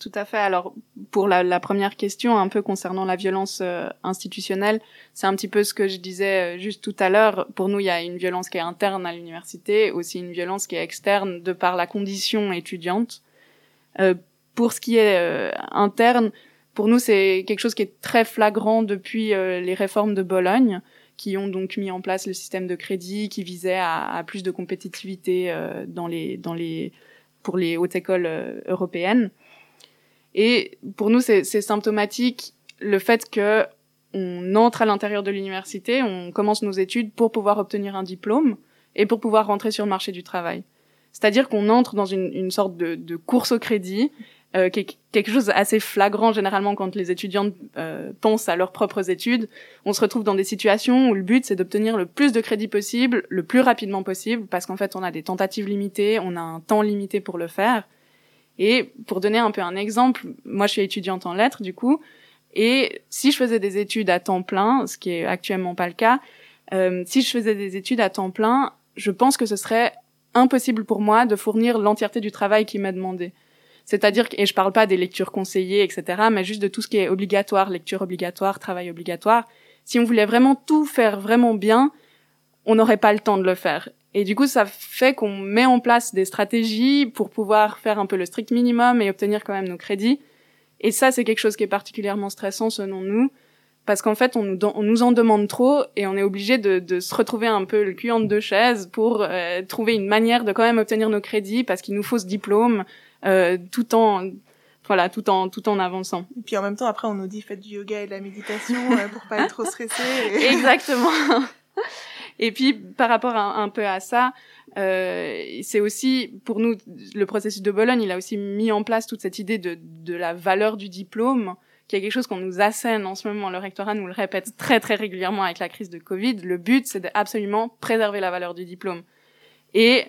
Tout à fait. Alors, pour la, première question, un peu concernant la violence euh, institutionnelle, c'est un petit peu ce que je disais euh, juste tout à l'heure. Pour nous, il y a une violence qui est interne à l'université, aussi une violence qui est externe de par la condition étudiante. Euh, pour ce qui est interne, pour nous, c'est quelque chose qui est très flagrant depuis les réformes de Bologne, qui ont donc mis en place le système de crédit qui visait à, à plus de compétitivité dans les, dans les, pour les hautes écoles européennes. Et pour nous, c'est symptomatique le fait que on entre à l'intérieur de l'université, on commence nos études pour pouvoir obtenir un diplôme et pour pouvoir rentrer sur le marché du travail. C'est-à-dire qu'on entre dans une, une sorte de, de course au crédit, euh, qui est quelque chose assez flagrant généralement quand les étudiantes euh, pensent à leurs propres études. On se retrouve dans des situations où le but c'est d'obtenir le plus de crédit possible, le plus rapidement possible, parce qu'en fait on a des tentatives limitées, on a un temps limité pour le faire. Et pour donner un peu un exemple, moi je suis étudiante en lettres du coup, et si je faisais des études à temps plein, ce qui est actuellement pas le cas, euh, si je faisais des études à temps plein, je pense que ce serait impossible pour moi de fournir l'entièreté du travail qui m'est demandé. C'est-à-dire et je parle pas des lectures conseillées, etc., mais juste de tout ce qui est obligatoire, lecture obligatoire, travail obligatoire. Si on voulait vraiment tout faire vraiment bien, on n'aurait pas le temps de le faire. Et du coup, ça fait qu'on met en place des stratégies pour pouvoir faire un peu le strict minimum et obtenir quand même nos crédits. Et ça, c'est quelque chose qui est particulièrement stressant selon nous, parce qu'en fait, on nous, on nous en demande trop et on est obligé de, de se retrouver un peu le cul entre deux chaises pour euh, trouver une manière de quand même obtenir nos crédits, parce qu'il nous faut ce diplôme, euh, tout en voilà, tout en tout en avançant. Et puis en même temps, après, on nous dit faites du yoga et de la méditation euh, pour pas être trop stressé. Et... Exactement. Et puis par rapport à, un peu à ça, euh, c'est aussi pour nous le processus de Bologne, il a aussi mis en place toute cette idée de, de la valeur du diplôme, qui est quelque chose qu'on nous assène en ce moment. Le rectorat nous le répète très très régulièrement avec la crise de Covid. Le but, c'est d'absolument préserver la valeur du diplôme. Et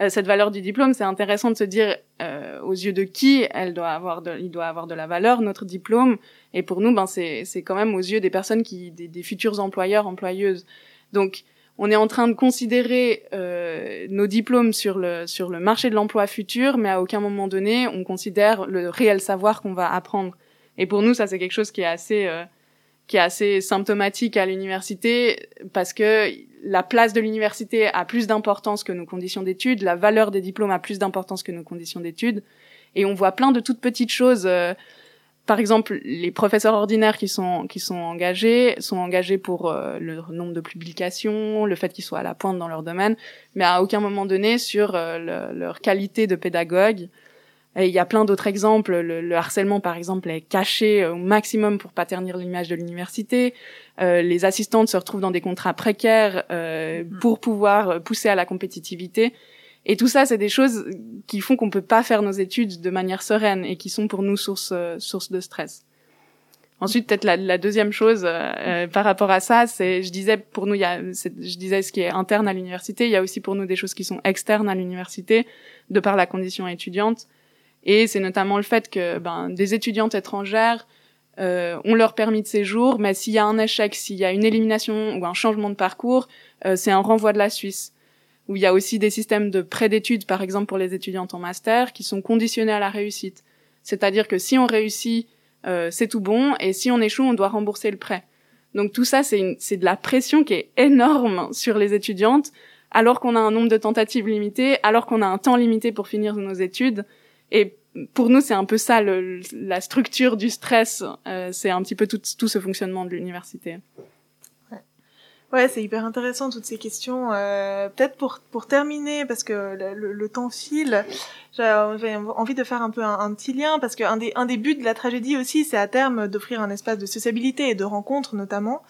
euh, cette valeur du diplôme, c'est intéressant de se dire euh, aux yeux de qui elle doit avoir de, il doit avoir de la valeur notre diplôme. Et pour nous, ben c'est quand même aux yeux des personnes qui des, des futurs employeurs employeuses. Donc on est en train de considérer euh, nos diplômes sur le sur le marché de l'emploi futur, mais à aucun moment donné on considère le réel savoir qu'on va apprendre. Et pour nous, ça c'est quelque chose qui est assez euh, qui est assez symptomatique à l'université parce que la place de l'université a plus d'importance que nos conditions d'études, la valeur des diplômes a plus d'importance que nos conditions d'études, et on voit plein de toutes petites choses. euh, par exemple, les professeurs ordinaires qui sont qui sont engagés sont engagés pour euh, le nombre de publications, le fait qu'ils soient à la pointe dans leur domaine, mais à aucun moment donné sur euh, le- leur qualité de pédagogue. Et il y a plein d'autres exemples. Le, le harcèlement, par exemple, est caché au maximum pour pas ternir l'image de l'université. Euh, les assistantes se retrouvent dans des contrats précaires euh, pour pouvoir euh, pousser à la compétitivité. Et tout ça, c'est des choses qui font qu'on peut pas faire nos études de manière sereine et qui sont pour nous source euh, source de stress. Ensuite, peut-être la, la deuxième chose euh, euh, par rapport à ça, c'est, je disais, pour nous, il y a, je disais ce qui est interne à l'université, il y a aussi pour nous des choses qui sont externes à l'université, de par la condition étudiante. Et c'est notamment le fait que ben, des étudiantes étrangères euh, ont leur permis de séjour, mais s'il y a un échec, s'il y a une élimination ou un changement de parcours, euh, c'est un renvoi de la Suisse. Où il y a aussi des systèmes de prêt d'études, par exemple pour les étudiantes en master, qui sont conditionnés à la réussite. C'est-à-dire que si on réussit, euh, c'est tout bon, et si on échoue, on doit rembourser le prêt. Donc tout ça, c'est de la pression qui est énorme sur les étudiantes, alors qu'on a un nombre de tentatives limité, alors qu'on a un temps limité pour finir nos études. Et pour nous, c'est un peu ça le, la structure du stress. Euh, c'est un petit peu tout, tout ce fonctionnement de l'université. Ouais, c'est hyper intéressant toutes ces questions. Euh, Peut-être pour pour terminer, parce que le, le- temps file, j'avais envie de faire un peu un, un petit lien, parce qu'un des un des buts de la tragédie aussi, c'est à terme d'offrir un espace de sociabilité et de rencontre notamment.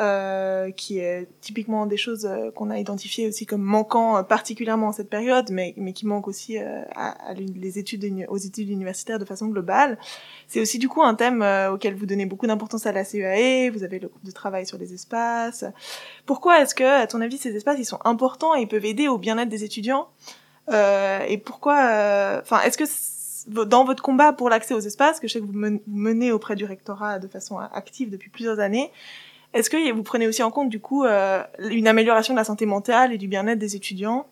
Euh, qui est typiquement des choses euh, qu'on a identifiées aussi comme manquant euh, particulièrement en cette période, mais, mais qui manquent aussi euh, à, les études aux études universitaires de façon globale. C'est aussi du coup un thème auquel vous donnez beaucoup d'importance à la CEAE, vous avez le groupe de travail sur les espaces. Pourquoi est-ce que, à ton avis, ces espaces, ils sont importants et peuvent aider au bien-être des étudiants? Et pourquoi, enfin, est-ce que dans votre combat pour l'accès aux espaces, que je sais que vous menez auprès du rectorat de façon active depuis plusieurs années, est-ce que vous prenez aussi en compte du coup euh, une amélioration de la santé mentale et du bien-être des étudiants?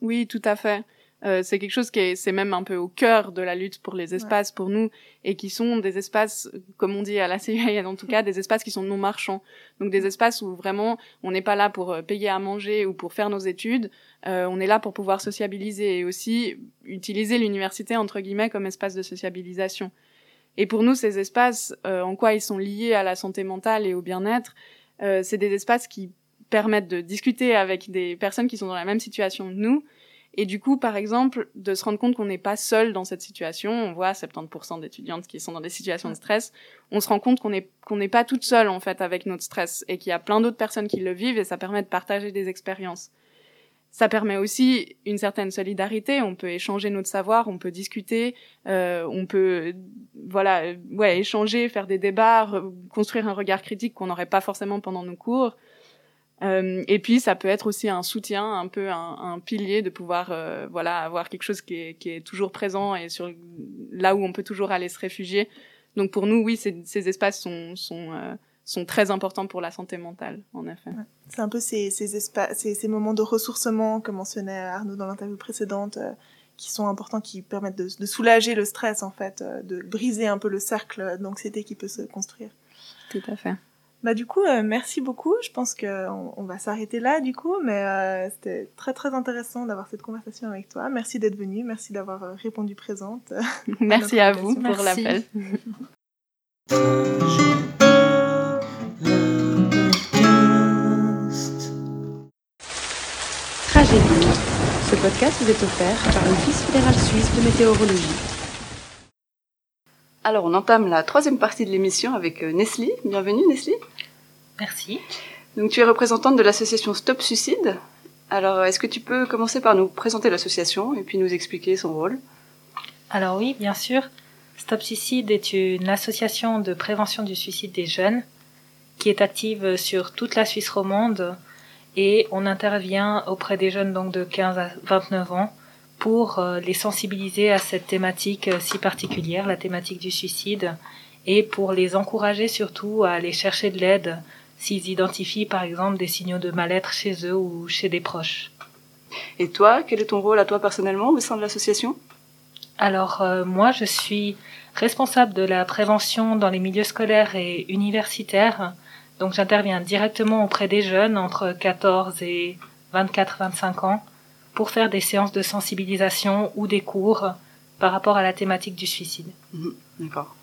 Oui, tout à fait. Euh, c'est quelque chose qui est, c'est même un peu au cœur de la lutte pour les espaces pour nous et qui sont des espaces, comme on dit à la CIA en tout cas, des espaces qui sont non marchands. Donc des espaces où vraiment on n'est pas là pour euh, payer à manger ou pour faire nos études, euh, on est là pour pouvoir sociabiliser et aussi utiliser l'université entre guillemets comme espace de sociabilisation. Et pour nous, ces espaces, euh, en quoi ils sont liés à la santé mentale et au bien-être, euh, c'est des espaces qui permettent de discuter avec des personnes qui sont dans la même situation que nous. Et du coup, par exemple, de se rendre compte qu'on n'est pas seul dans cette situation. On voit 70% d'étudiantes qui sont dans des situations de stress. On se rend compte qu'on n'est qu'on n'est pas toute seule en fait avec notre stress et qu'il y a plein d'autres personnes qui le vivent et ça permet de partager des expériences. Ça permet aussi une certaine solidarité. On peut échanger notre savoir, on peut discuter, euh, on peut voilà, ouais, échanger, faire des débats, re- construire un regard critique qu'on n'aurait pas forcément pendant nos cours. Euh, et puis ça peut être aussi un soutien, un peu un, pilier de pouvoir euh, voilà avoir quelque chose qui est, toujours présent et sur là où on peut toujours aller se réfugier. Donc pour nous, oui, ces espaces sont sont euh, sont très importants pour la santé mentale, en effet. C'est un peu ces, ces, espaces, ces, ces moments de ressourcement que mentionnait Arnaud dans l'interview précédente, euh, qui sont importants, qui permettent de, de soulager le stress, en fait, euh, de briser un peu le cercle d'anxiété qui peut se construire. Tout à fait. Bah du coup, euh, merci beaucoup. Je pense qu'on on va s'arrêter là, du coup, mais euh, c'était très très intéressant d'avoir cette conversation avec toi. Merci d'être venu, merci d'avoir euh, répondu présente. Merci à vous pour l'appel. podcast vous est offert par l'Office fédéral suisse de météorologie. Alors, on entame la troisième partie de l'émission avec euh, Nestlé. Bienvenue, Nestlé. Merci. Donc, tu es représentante de l'association Stop Suicide. Alors, est-ce que tu peux commencer par nous présenter l'association et puis nous expliquer son rôle? Alors oui, bien sûr. Stop Suicide est une association de prévention du suicide des jeunes qui est active sur toute la Suisse romande et on intervient auprès des jeunes donc de 15 à 29 ans pour euh, les sensibiliser à cette thématique euh, si particulière, la thématique du suicide, et pour les encourager surtout à aller chercher de l'aide s'ils identifient par exemple des signaux de mal-être chez eux ou chez des proches. Et toi, quel est ton rôle à toi personnellement au sein de l'association? Alors euh, moi, je suis responsable de la prévention dans les milieux scolaires et universitaires. Donc j'interviens directement auprès des jeunes entre 14 et 24-25 ans pour faire des séances de sensibilisation ou des cours par rapport à la thématique du suicide. Mhm, D'accord.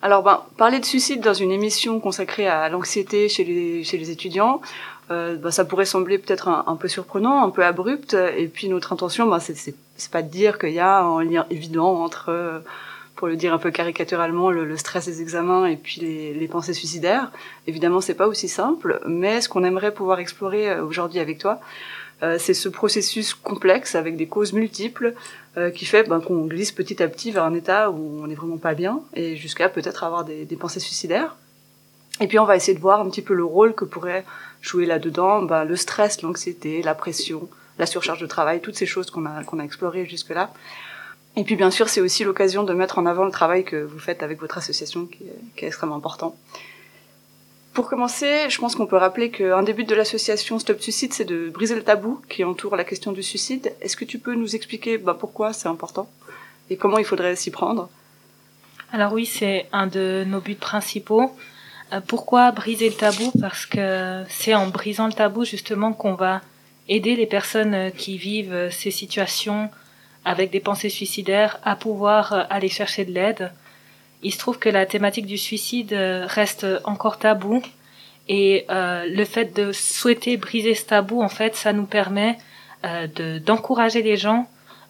Alors, ben, parler de suicide dans une émission consacrée à l'anxiété chez les, chez les étudiants, euh, ben, ça pourrait sembler peut-être un, peu surprenant, un peu abrupt. Et puis notre intention, ben, c'est, pas de dire qu'il y a un lien évident entre, pour le dire un peu caricaturalement, le, le stress des examens et puis les, les pensées suicidaires. Évidemment, c'est pas aussi simple, mais ce qu'on aimerait pouvoir explorer euh, aujourd'hui avec toi, euh, c'est ce processus complexe avec des causes multiples euh, qui fait ben, qu'on glisse petit à petit vers un état où on n'est vraiment pas bien et jusqu'à peut-être avoir des, des, pensées suicidaires. Et puis on va essayer de voir un petit peu le rôle que pourrait jouer là-dedans ben, le stress, l'anxiété, la pression, la surcharge de travail, toutes ces choses qu'on a, qu'on a explorées jusque-là. Et puis bien sûr, c'est aussi l'occasion de mettre en avant le travail que vous faites avec votre association qui est, extrêmement important. Pour commencer, je pense qu'on peut rappeler qu'un des buts de l'association Stop Suicide, c'est de briser le tabou qui entoure la question du suicide. Est-ce que tu peux nous expliquer bah, pourquoi c'est important et comment il faudrait s'y prendre? Alors oui, c'est un de nos buts principaux. Euh, pourquoi briser le tabou? Parce que c'est en brisant le tabou justement qu'on va aider les personnes qui vivent ces situations avec des pensées suicidaires à pouvoir aller chercher de l'aide. Il se trouve que la thématique du suicide reste encore tabou. Et euh, le fait de souhaiter briser ce tabou en fait ça nous permet euh, de d'encourager les gens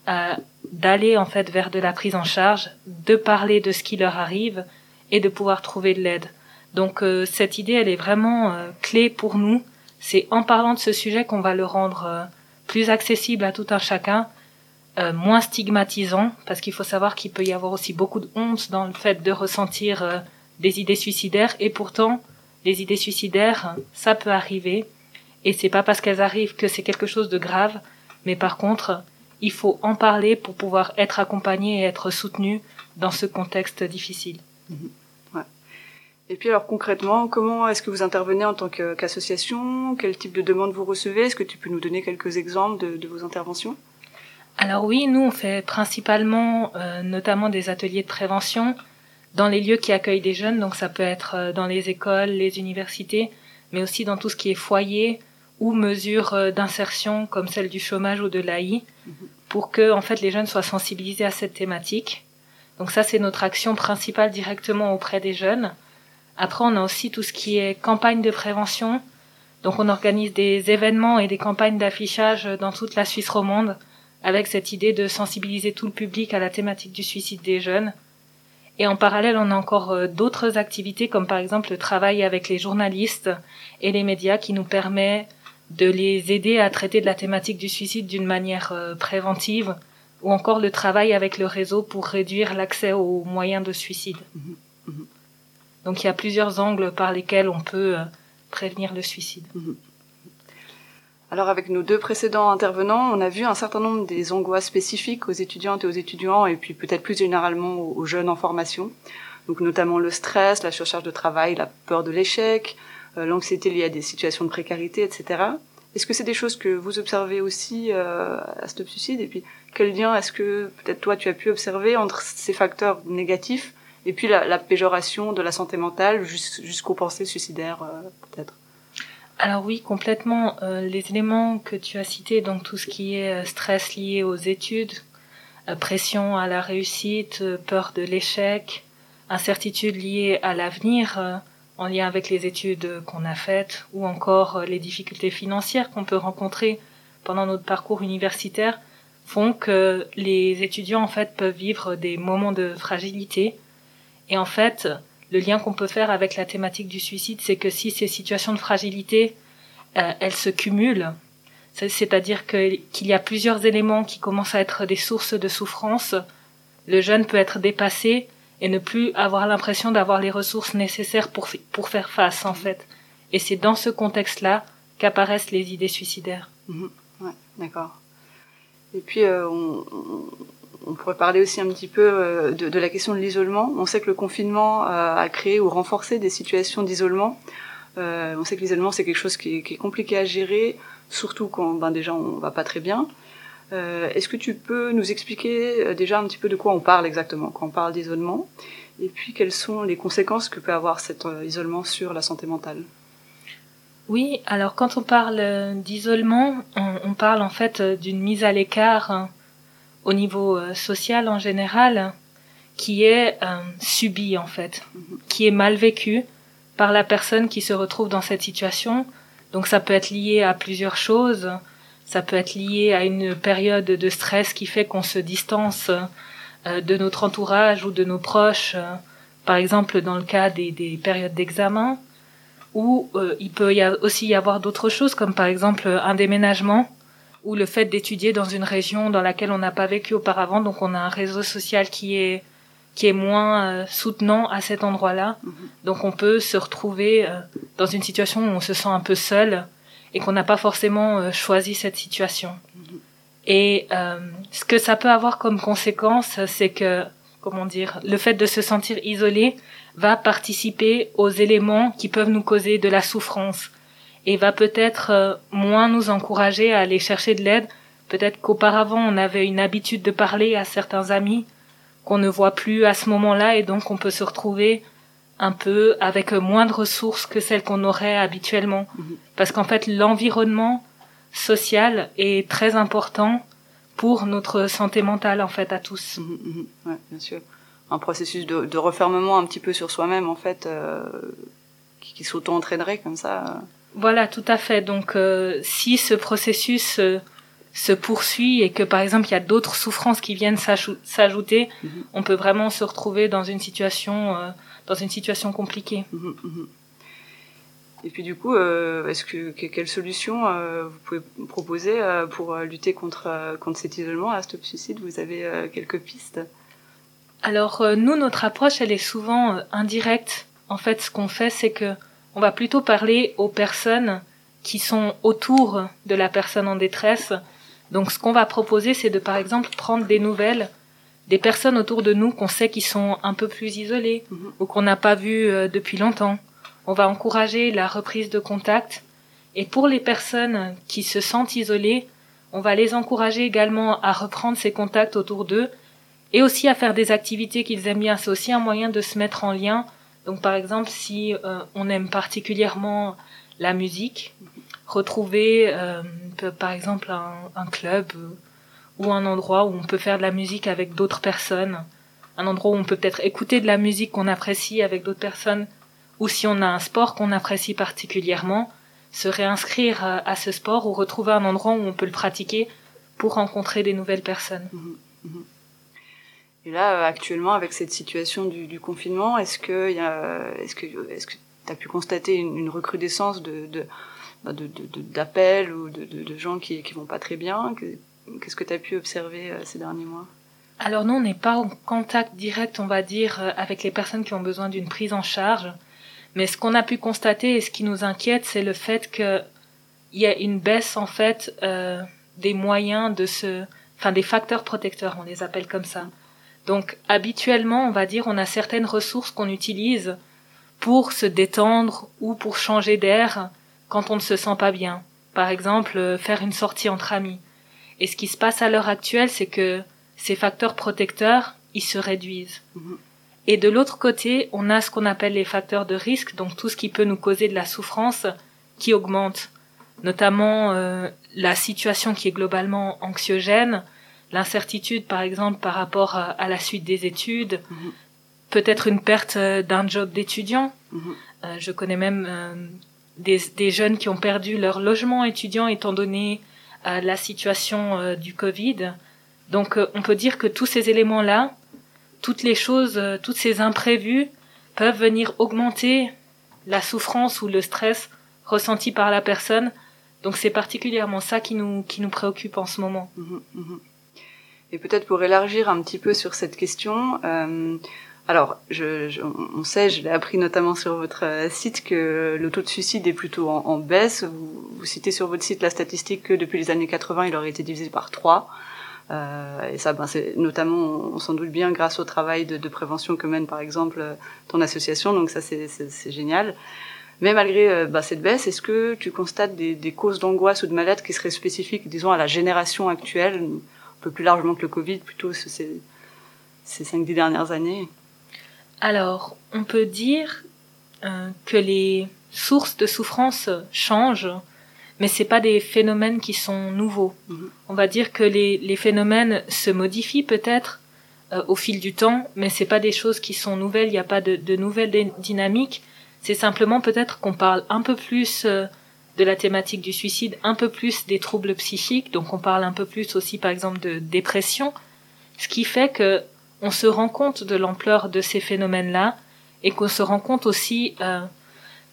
euh, d'aller en fait vers de la prise en charge de parler de ce qui leur arrive et de pouvoir trouver de l'aide. Donc euh, cette idée elle est vraiment euh, clé pour nous. C'est en parlant de ce sujet qu'on va le rendre euh, plus accessible à tout un chacun euh, moins stigmatisant, parce qu'il faut savoir qu'il peut y avoir aussi beaucoup de honte dans le fait de ressentir euh, des idées suicidaires, et pourtant, les idées suicidaires, ça peut arriver, et c'est pas parce qu'elles arrivent que c'est quelque chose de grave, mais par contre, il faut en parler pour pouvoir être accompagné et être soutenu dans ce contexte difficile. Ouais. Et puis alors concrètement, comment est-ce que vous intervenez en tant qu'association? Quel type de demande vous recevez? Est-ce que tu peux nous donner quelques exemples de vos interventions? Alors oui, nous on fait principalement euh, notamment des ateliers de prévention dans les lieux qui accueillent des jeunes, donc ça peut être euh, dans les écoles, les universités, mais aussi dans tout ce qui est foyer ou mesures euh, d'insertion comme celle du chômage ou de l'AI, pour que en fait les jeunes soient sensibilisés à cette thématique. Donc ça c'est notre action principale directement auprès des jeunes. Après on a aussi tout ce qui est campagne de prévention. Donc on organise des événements et des campagnes d'affichage dans toute la Suisse romande avec cette idée de sensibiliser tout le public à la thématique du suicide des jeunes. Et en parallèle, on a encore euh, d'autres activités, comme par exemple le travail avec les journalistes et les médias qui nous permet de les aider à traiter de la thématique du suicide d'une manière euh, préventive, ou encore le travail avec le réseau pour réduire l'accès aux moyens de suicide. Mmh. Mmh. Donc il y a plusieurs angles par lesquels on peut euh, prévenir le suicide. Alors avec nos deux précédents intervenants, on a vu un certain nombre des angoisses spécifiques aux étudiantes et aux étudiants et puis peut-être plus généralement aux jeunes en formation. Donc notamment le stress, la surcharge de travail, la peur de l'échec, euh, l'anxiété liée à des situations de précarité, etc. Est-ce que c'est des choses que vous observez aussi euh, à Stop Suicide Et puis quel lien est-ce que peut-être toi tu as pu observer entre ces facteurs négatifs et puis la, la péjoration de la santé mentale jusqu'aux pensées suicidaires euh, peut-être? Alors oui, complètement. Euh, les éléments que tu as cités, donc tout ce qui est stress lié aux études, euh, pression à la réussite, euh, peur de l'échec, incertitude liée à l'avenir euh, en lien avec les études qu'on a faites, ou encore les difficultés financières qu'on peut rencontrer pendant notre parcours universitaire, font que les étudiants en fait peuvent vivre des moments de fragilité. Et en fait, le lien qu'on peut faire avec la thématique du suicide, c'est que si ces situations de fragilité, euh, elles se cumulent, c'est-à-dire qu'il qu y a plusieurs éléments qui commencent à être des sources de souffrance, le jeune peut être dépassé et ne plus avoir l'impression d'avoir les ressources nécessaires pour, pour faire face, en fait. Et c'est dans ce contexte-là qu'apparaissent les idées suicidaires. Mmh, ouais, d'accord. Et puis, euh, on pourrait parler aussi un petit peu euh, de, la question de l'isolement. On sait que le confinement euh, a créé ou renforcé des situations d'isolement. Euh, on sait que l'isolement c'est quelque chose qui est, compliqué à gérer, surtout quand ben, déjà on va pas très bien. Est-ce que tu peux nous expliquer déjà un petit peu de quoi on parle exactement quand on parle d'isolement? Et puis quelles sont les conséquences que peut avoir cet isolement sur la santé mentale? Oui, alors quand on parle d'isolement, on, parle en fait d'une mise à l'écart hein, au niveau euh, social en général qui est euh, subie en fait, qui est mal vécue par la personne qui se retrouve dans cette situation. Donc ça peut être lié à plusieurs choses. Ça peut être lié à une période de stress qui fait qu'on se distance euh, de notre entourage ou de nos proches, euh, par exemple dans le cas des, des périodes d'examen, ou euh, il peut y a aussi y avoir d'autres choses comme par exemple un déménagement ou le fait d'étudier dans une région dans laquelle on n'a pas vécu auparavant, donc on a un réseau social qui est qui est moins euh, soutenant à cet endroit-là. Donc on peut se retrouver euh, dans une situation où on se sent un peu seul et qu'on n'a pas forcément euh, choisi cette situation. Et euh, ce que ça peut avoir comme conséquence, c'est que, comment dire, le fait de se sentir isolé va participer aux éléments qui peuvent nous causer de la souffrance et va peut-être euh, moins nous encourager à aller chercher de l'aide. Peut-être qu'auparavant on avait une habitude de parler à certains amis qu'on ne voit plus à ce moment-là et donc on peut se retrouver un peu avec moins de ressources que celles qu'on aurait habituellement. Parce qu'en fait, l'environnement social est très important pour notre santé mentale, en fait, à tous. Mhm, Ouais, bien sûr. Un processus de, de refermement un petit peu sur soi-même, en fait, euh, qui, qui s'auto-entraînerait comme ça. Voilà, tout à fait. Donc, euh, si ce processus euh, se poursuit et que, par exemple, il y a d'autres souffrances qui viennent s'ajou- s'ajouter, on peut vraiment se retrouver dans une situation, euh, dans une situation compliquée. Mhm, mhm. Et puis du coup, est-ce que, que- quelle solution vous pouvez proposer pour lutter contre contre cet isolement à Stop Suicide Vous avez quelques pistes? Alors nous, notre approche, elle est souvent indirecte. En fait, ce qu'on fait, c'est que on va plutôt parler aux personnes qui sont autour de la personne en détresse. Donc, ce qu'on va proposer, c'est de, par exemple, prendre des nouvelles des personnes autour de nous qu'on sait qui sont un peu plus isolées ou qu'on n'a pas vues euh, depuis longtemps. On va encourager la reprise de contact. Et pour les personnes qui se sentent isolées, on va les encourager également à reprendre ces contacts autour d'eux et aussi à faire des activités qu'ils aiment bien. C'est aussi un moyen de se mettre en lien. Donc par exemple, si euh, on aime particulièrement la musique, retrouver euh, par exemple un, club euh, ou un endroit où on peut faire de la musique avec d'autres personnes, un endroit où on peut peut-être écouter de la musique qu'on apprécie avec d'autres personnes, ou si on a un sport qu'on apprécie particulièrement, se réinscrire à, ce sport ou retrouver un endroit où on peut le pratiquer pour rencontrer des nouvelles personnes. Et là, euh, actuellement, avec cette situation du, confinement, est-ce que que tu as pu constater une, recrudescence de de bah, d'appels ou de, gens qui qui vont pas très bien? Que- Qu'est-ce que tu as pu observer euh, ces derniers mois? Alors nous, on n'est pas en contact direct, on va dire, euh, avec les personnes qui ont besoin d'une prise en charge. Mais ce qu'on a pu constater et ce qui nous inquiète, c'est le fait qu'il y a une baisse, en fait, euh, des moyens de se... Enfin, des facteurs protecteurs, on les appelle comme ça. Donc, habituellement, on va dire, on a certaines ressources qu'on utilise pour se détendre ou pour changer d'air quand on ne se sent pas bien. Par exemple, euh, faire une sortie entre amis. Et ce qui se passe à l'heure actuelle, c'est que ces facteurs protecteurs, ils se réduisent. Et de l'autre côté, on a ce qu'on appelle les facteurs de risque, donc tout ce qui peut nous causer de la souffrance, qui augmente. Notamment euh, la situation qui est globalement anxiogène, l'incertitude par exemple par rapport à, la suite des études, peut-être une perte euh, d'un job d'étudiant. Euh, je connais même euh, des, des jeunes qui ont perdu leur logement étudiant étant donné euh, la situation du Covid. Donc on peut dire que tous ces éléments-là, toutes les choses, toutes ces imprévus peuvent venir augmenter la souffrance ou le stress ressenti par la personne. Donc c'est particulièrement ça qui nous, qui nous préoccupe en ce moment. Mhm, mhm. Et peut-être pour élargir un petit peu sur cette question, euh, alors je, je- on sait, je l'ai appris notamment sur votre euh, site, que le taux de suicide est plutôt en, baisse. Vous, vous citez sur votre site la statistique que depuis les années 80, il aurait été divisé par trois. Euh, et ça, ben, c'est notamment, on s'en doute bien, grâce au travail de, de prévention que mène par exemple ton association. Donc ça, c'est génial. Mais malgré euh, bah, cette baisse, est-ce que tu constates des, des causes d'angoisse ou de mal-être qui seraient spécifiques, disons, à la génération actuelle, un peu plus largement que le Covid, plutôt ce- ces, ces 5-10 dernières années Alors, on peut dire euh, que les sources de souffrance changent, mais c'est pas des phénomènes qui sont nouveaux. Mhm. On va dire que les, les phénomènes se modifient peut-être euh, au fil du temps, mais c'est pas des choses qui sont nouvelles. Il n'y a pas de, de nouvelles dynamiques. C'est simplement peut-être qu'on parle un peu plus euh, de la thématique du suicide, un peu plus des troubles psychiques. Donc, on parle un peu plus aussi, par exemple, de dépression, ce qui fait que on se rend compte de l'ampleur de ces phénomènes-là et qu'on se rend compte aussi euh,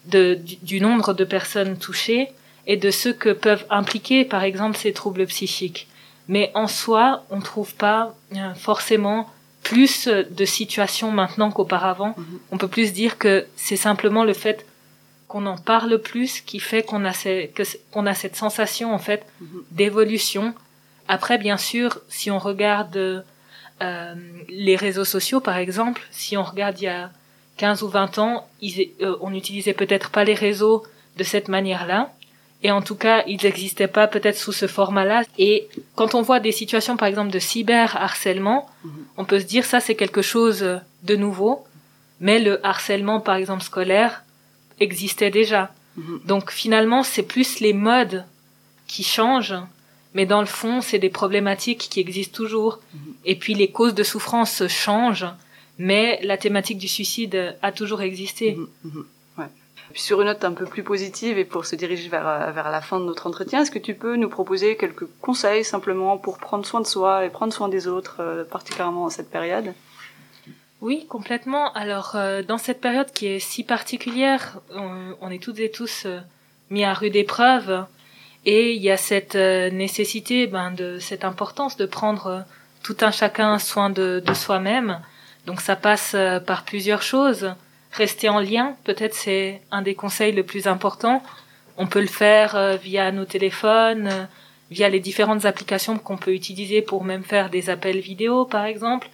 de, du, du nombre de personnes touchées et de ce que peuvent impliquer, par exemple, ces troubles psychiques. Mais en soi, on trouve pas euh, forcément plus de situations maintenant qu'auparavant. Mhm. On peut plus dire que c'est simplement le fait qu'on en parle plus qui fait qu'on a, ces- que c- qu'on a cette sensation en fait Mhm. d'évolution. Après, bien sûr, si on regarde euh, les réseaux sociaux, par exemple, si on regarde il y a 15 ou 20 ans, ils, euh, on n'utilisait peut-être pas les réseaux de cette manière-là. Et en tout cas, ils n'existaient pas peut-être sous ce format-là. Et quand on voit des situations, par exemple, de cyberharcèlement, Mhm. on peut se dire ça, c'est quelque chose de nouveau. Mais le harcèlement, par exemple, scolaire, existait déjà. Mhm. Donc finalement, c'est plus les modes qui changent, mais dans le fond, c'est des problématiques qui existent toujours. Mhm. Et puis les causes de souffrance changent, mais la thématique du suicide a toujours existé. Mhm, ouais. Sur une note un peu plus positive et pour se diriger vers, euh, vers la fin de notre entretien, est-ce que tu peux nous proposer quelques conseils simplement pour prendre soin de soi et prendre soin des autres, euh, particulièrement en cette période? Oui, complètement. Alors, euh, dans cette période qui est si particulière, on, est toutes et tous euh, mis à rude épreuve, et il y a cette euh, nécessité, ben, de cette importance de prendre euh, tout un chacun soin de, de soi-même. Donc, ça passe par plusieurs choses. Rester en lien, peut-être c'est un des conseils le plus important. On peut le faire via nos téléphones, via les différentes applications qu'on peut utiliser pour même faire des appels vidéo, par exemple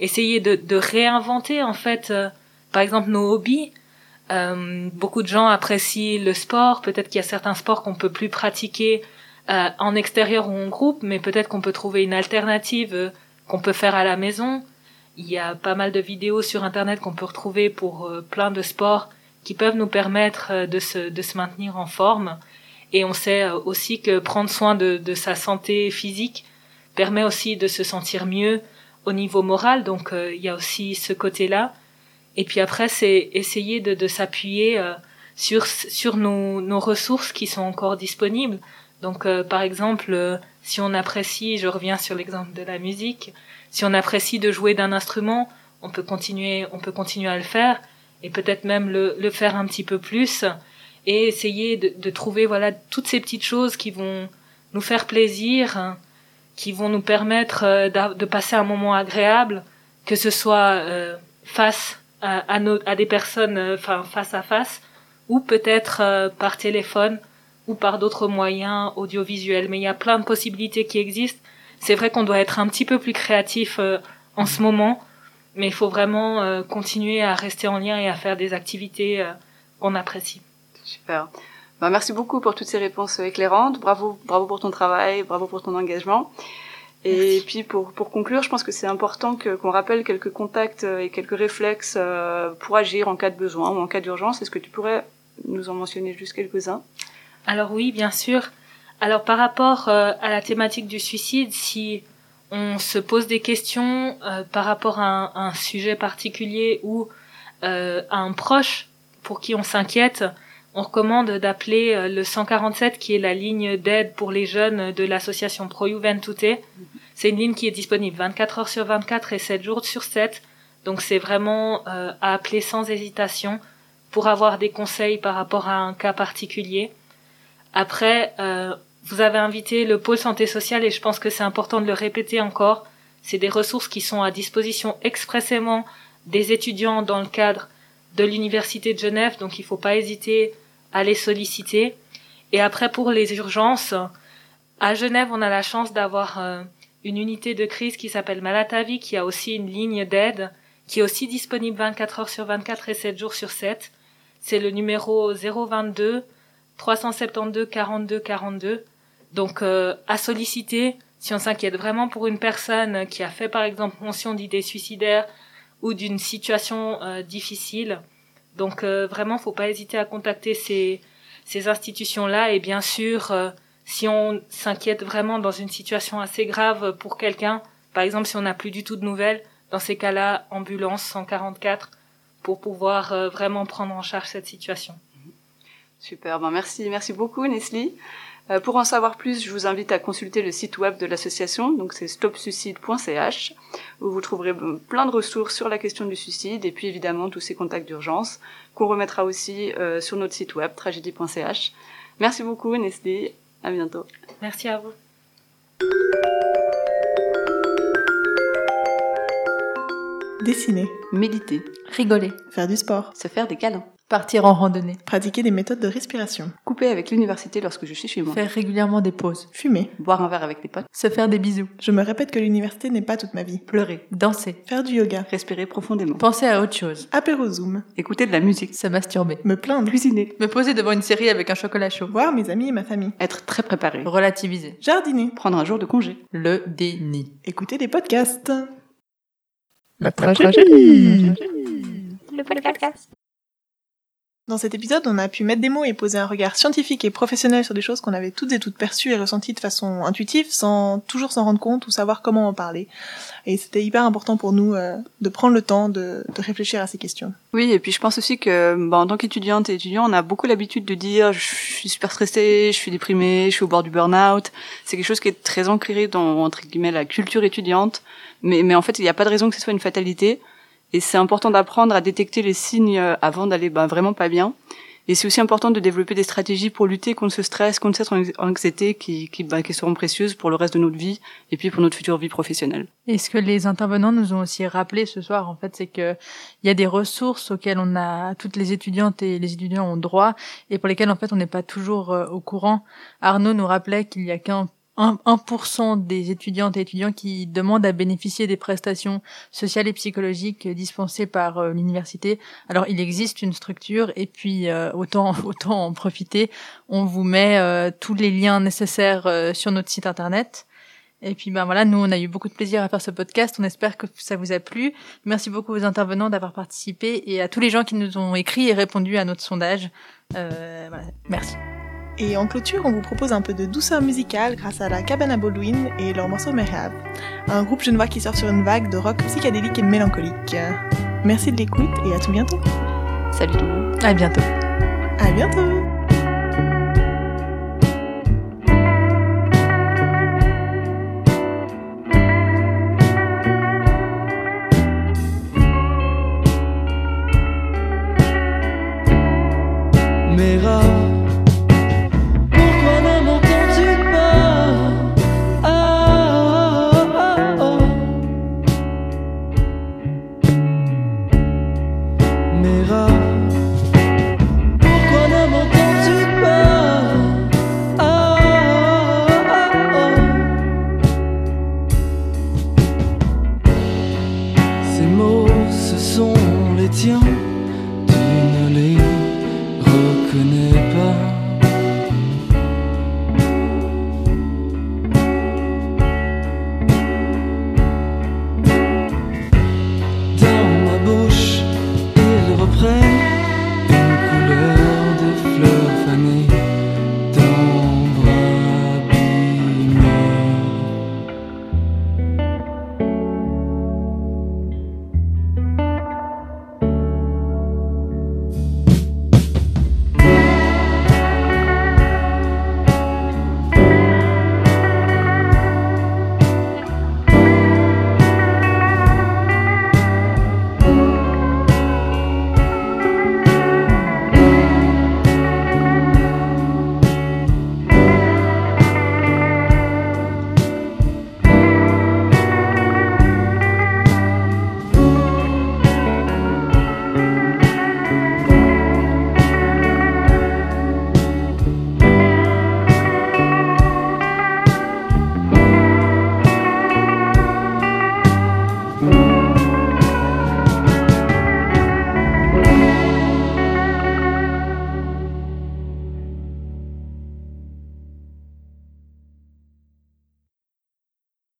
essayer de, de réinventer en fait euh, par exemple nos hobbies. Euh, beaucoup de gens apprécient le sport. Peut-être qu'il y a certains sports qu'on peut plus pratiquer euh, en extérieur ou en groupe mais peut-être qu'on peut trouver une alternative euh, qu'on peut faire à la maison. Il y a pas mal de vidéos sur internet qu'on peut retrouver pour euh, plein de sports qui peuvent nous permettre euh, de se de se maintenir en forme. Et on sait aussi que prendre soin de, de sa santé physique permet aussi de se sentir mieux au niveau moral, donc euh, il y a aussi ce côté-là. Et puis après, c'est essayer de, de s'appuyer euh, sur sur nos, nos ressources qui sont encore disponibles. Donc euh, par exemple, euh, si on apprécie, je reviens sur l'exemple de la musique, si on apprécie de jouer d'un instrument, on peut continuer, on peut continuer à le faire et peut-être même le, le faire un petit peu plus et essayer de, de trouver voilà toutes ces petites choses qui vont nous faire plaisir, hein, qui vont nous permettre euh, de passer un moment agréable, que ce soit euh, face à, des personnes, euh, enfin face à face, ou peut-être par téléphone ou par d'autres moyens audiovisuels. Mais il y a plein de possibilités qui existent. C'est vrai qu'on doit être un petit peu plus créatif en ce moment, mais il faut vraiment continuer à rester en lien et à faire des activités qu'on apprécie. Super. Bah, merci beaucoup pour toutes ces réponses euh, éclairantes. Bravo, bravo pour ton travail, bravo pour ton engagement. Et puis pour, pour conclure, je pense que c'est important que, qu'on rappelle quelques contacts euh, et quelques réflexes euh, pour agir en cas de besoin ou en cas d'urgence. Est-ce que tu pourrais nous en mentionner juste quelques-uns? Alors oui, bien sûr. Alors par rapport euh, à la thématique du suicide, si on se pose des questions euh, par rapport à un, un sujet particulier ou euh, à un proche pour qui on s'inquiète, on recommande d'appeler euh, le 147 qui est la ligne d'aide pour les jeunes de l'association Pro Juventute. C'est une ligne qui est disponible 24 heures sur 24 et 7 jours sur 7. Donc c'est vraiment euh, à appeler sans hésitation pour avoir des conseils par rapport à un cas particulier. Après, euh, vous avez invité le pôle santé sociale et je pense que c'est important de le répéter encore. C'est des ressources qui sont à disposition expressément des étudiants dans le cadre de l'université de Genève, donc il faut pas hésiter à les solliciter. Et après, pour les urgences, à Genève, on a la chance d'avoir euh, une unité de crise qui s'appelle Malatavi, qui a aussi une ligne d'aide, qui est aussi disponible 24 heures sur 24 et 7 jours sur 7. c'est le numéro 022 372 42 42. Donc euh, à solliciter si on s'inquiète vraiment pour une personne qui a fait par exemple mention d'idées suicidaires ou d'une situation euh, difficile. Donc euh, vraiment, faut pas hésiter à contacter ces, ces institutions-là et bien sûr, euh, si on s'inquiète vraiment dans une situation assez grave pour quelqu'un, par exemple si on n'a plus du tout de nouvelles, dans ces cas-là, ambulance 144 pour pouvoir euh, vraiment prendre en charge cette situation. Super, ben merci, merci beaucoup Nestlé. Euh, pour en savoir plus, je vous invite à consulter le site web de l'association, donc c'est stopsuicide.ch, où vous trouverez plein de ressources sur la question du suicide et puis évidemment tous ces contacts d'urgence qu'on remettra aussi euh, sur notre site web tragédie.ch. Merci beaucoup Nestlé, à bientôt. Merci à vous. Dessiner, Méditer, Rigoler, faire du sport, Se faire des câlins. Partir en randonnée, pratiquer des méthodes de respiration, Couper avec l'université lorsque je suis chez moi. faire régulièrement des pauses, fumer. Boire un verre avec les potes. se faire des bisous, Je me répète que l'université n'est pas toute ma vie. Pleurer. danser, Faire du yoga, Respirer profondément. penser à autre chose, apéro zoom, Écouter de la musique. se masturber, me plaindre, Cuisiner. me poser devant une série avec un chocolat chaud, voir mes amis et ma famille, Être très préparé. relativiser, jardiner, Prendre un jour de congé. le déni. écouter des podcasts. La tragédie Le podcast. Dans cet épisode, on a pu mettre des mots et poser un regard scientifique et professionnel sur des choses qu'on avait toutes et toutes perçues et ressenties de façon intuitive, sans toujours s'en rendre compte ou savoir comment en parler. Et c'était hyper important pour nous euh, de prendre le temps de, réfléchir à ces questions. Oui, et puis je pense aussi que bah, en tant qu'étudiante et étudiant, on a beaucoup l'habitude de dire je suis super stressée, je suis déprimée, je suis au bord du burn-out. C'est quelque chose qui est très ancré dans entre guillemets la culture étudiante, mais en fait il n'y a pas de raison que ce soit une fatalité. Et c'est important d'apprendre à détecter les signes euh, avant d'aller bah, vraiment pas bien. Et c'est aussi important de développer des stratégies pour lutter contre ce stress, contre cette anx- anxiété qui, qui, bah, qui seront précieuses pour le reste de notre vie et puis pour notre future vie professionnelle. Et ce que les intervenants nous ont aussi rappelé ce soir, en fait, c'est que il y a des ressources auxquelles on a, toutes les étudiantes et les étudiants ont droit, et pour lesquelles, en fait, on n'est pas toujours euh, au courant. Arnaud nous rappelait qu'il y a qu'un 1%, 1% des étudiantes et étudiants qui demandent à bénéficier des prestations sociales et psychologiques dispensées par euh, l'université. Alors il existe une structure et puis euh, autant autant en profiter. On vous met euh, tous les liens nécessaires euh, sur notre site internet. Et puis ben voilà, nous on a eu beaucoup de plaisir à faire ce podcast. On espère que ça vous a plu. Merci beaucoup aux intervenants d'avoir participé et à tous les gens qui nous ont écrit et répondu à notre sondage. Merci. Et en clôture, on vous propose un peu de douceur musicale grâce à la Cabana Baldwin et leur morceau Merhab, un groupe genevois qui sort sur une vague de rock psychédélique et mélancolique. Merci de l'écoute et à tout bientôt. Salut tout le monde. À bientôt. À bientôt.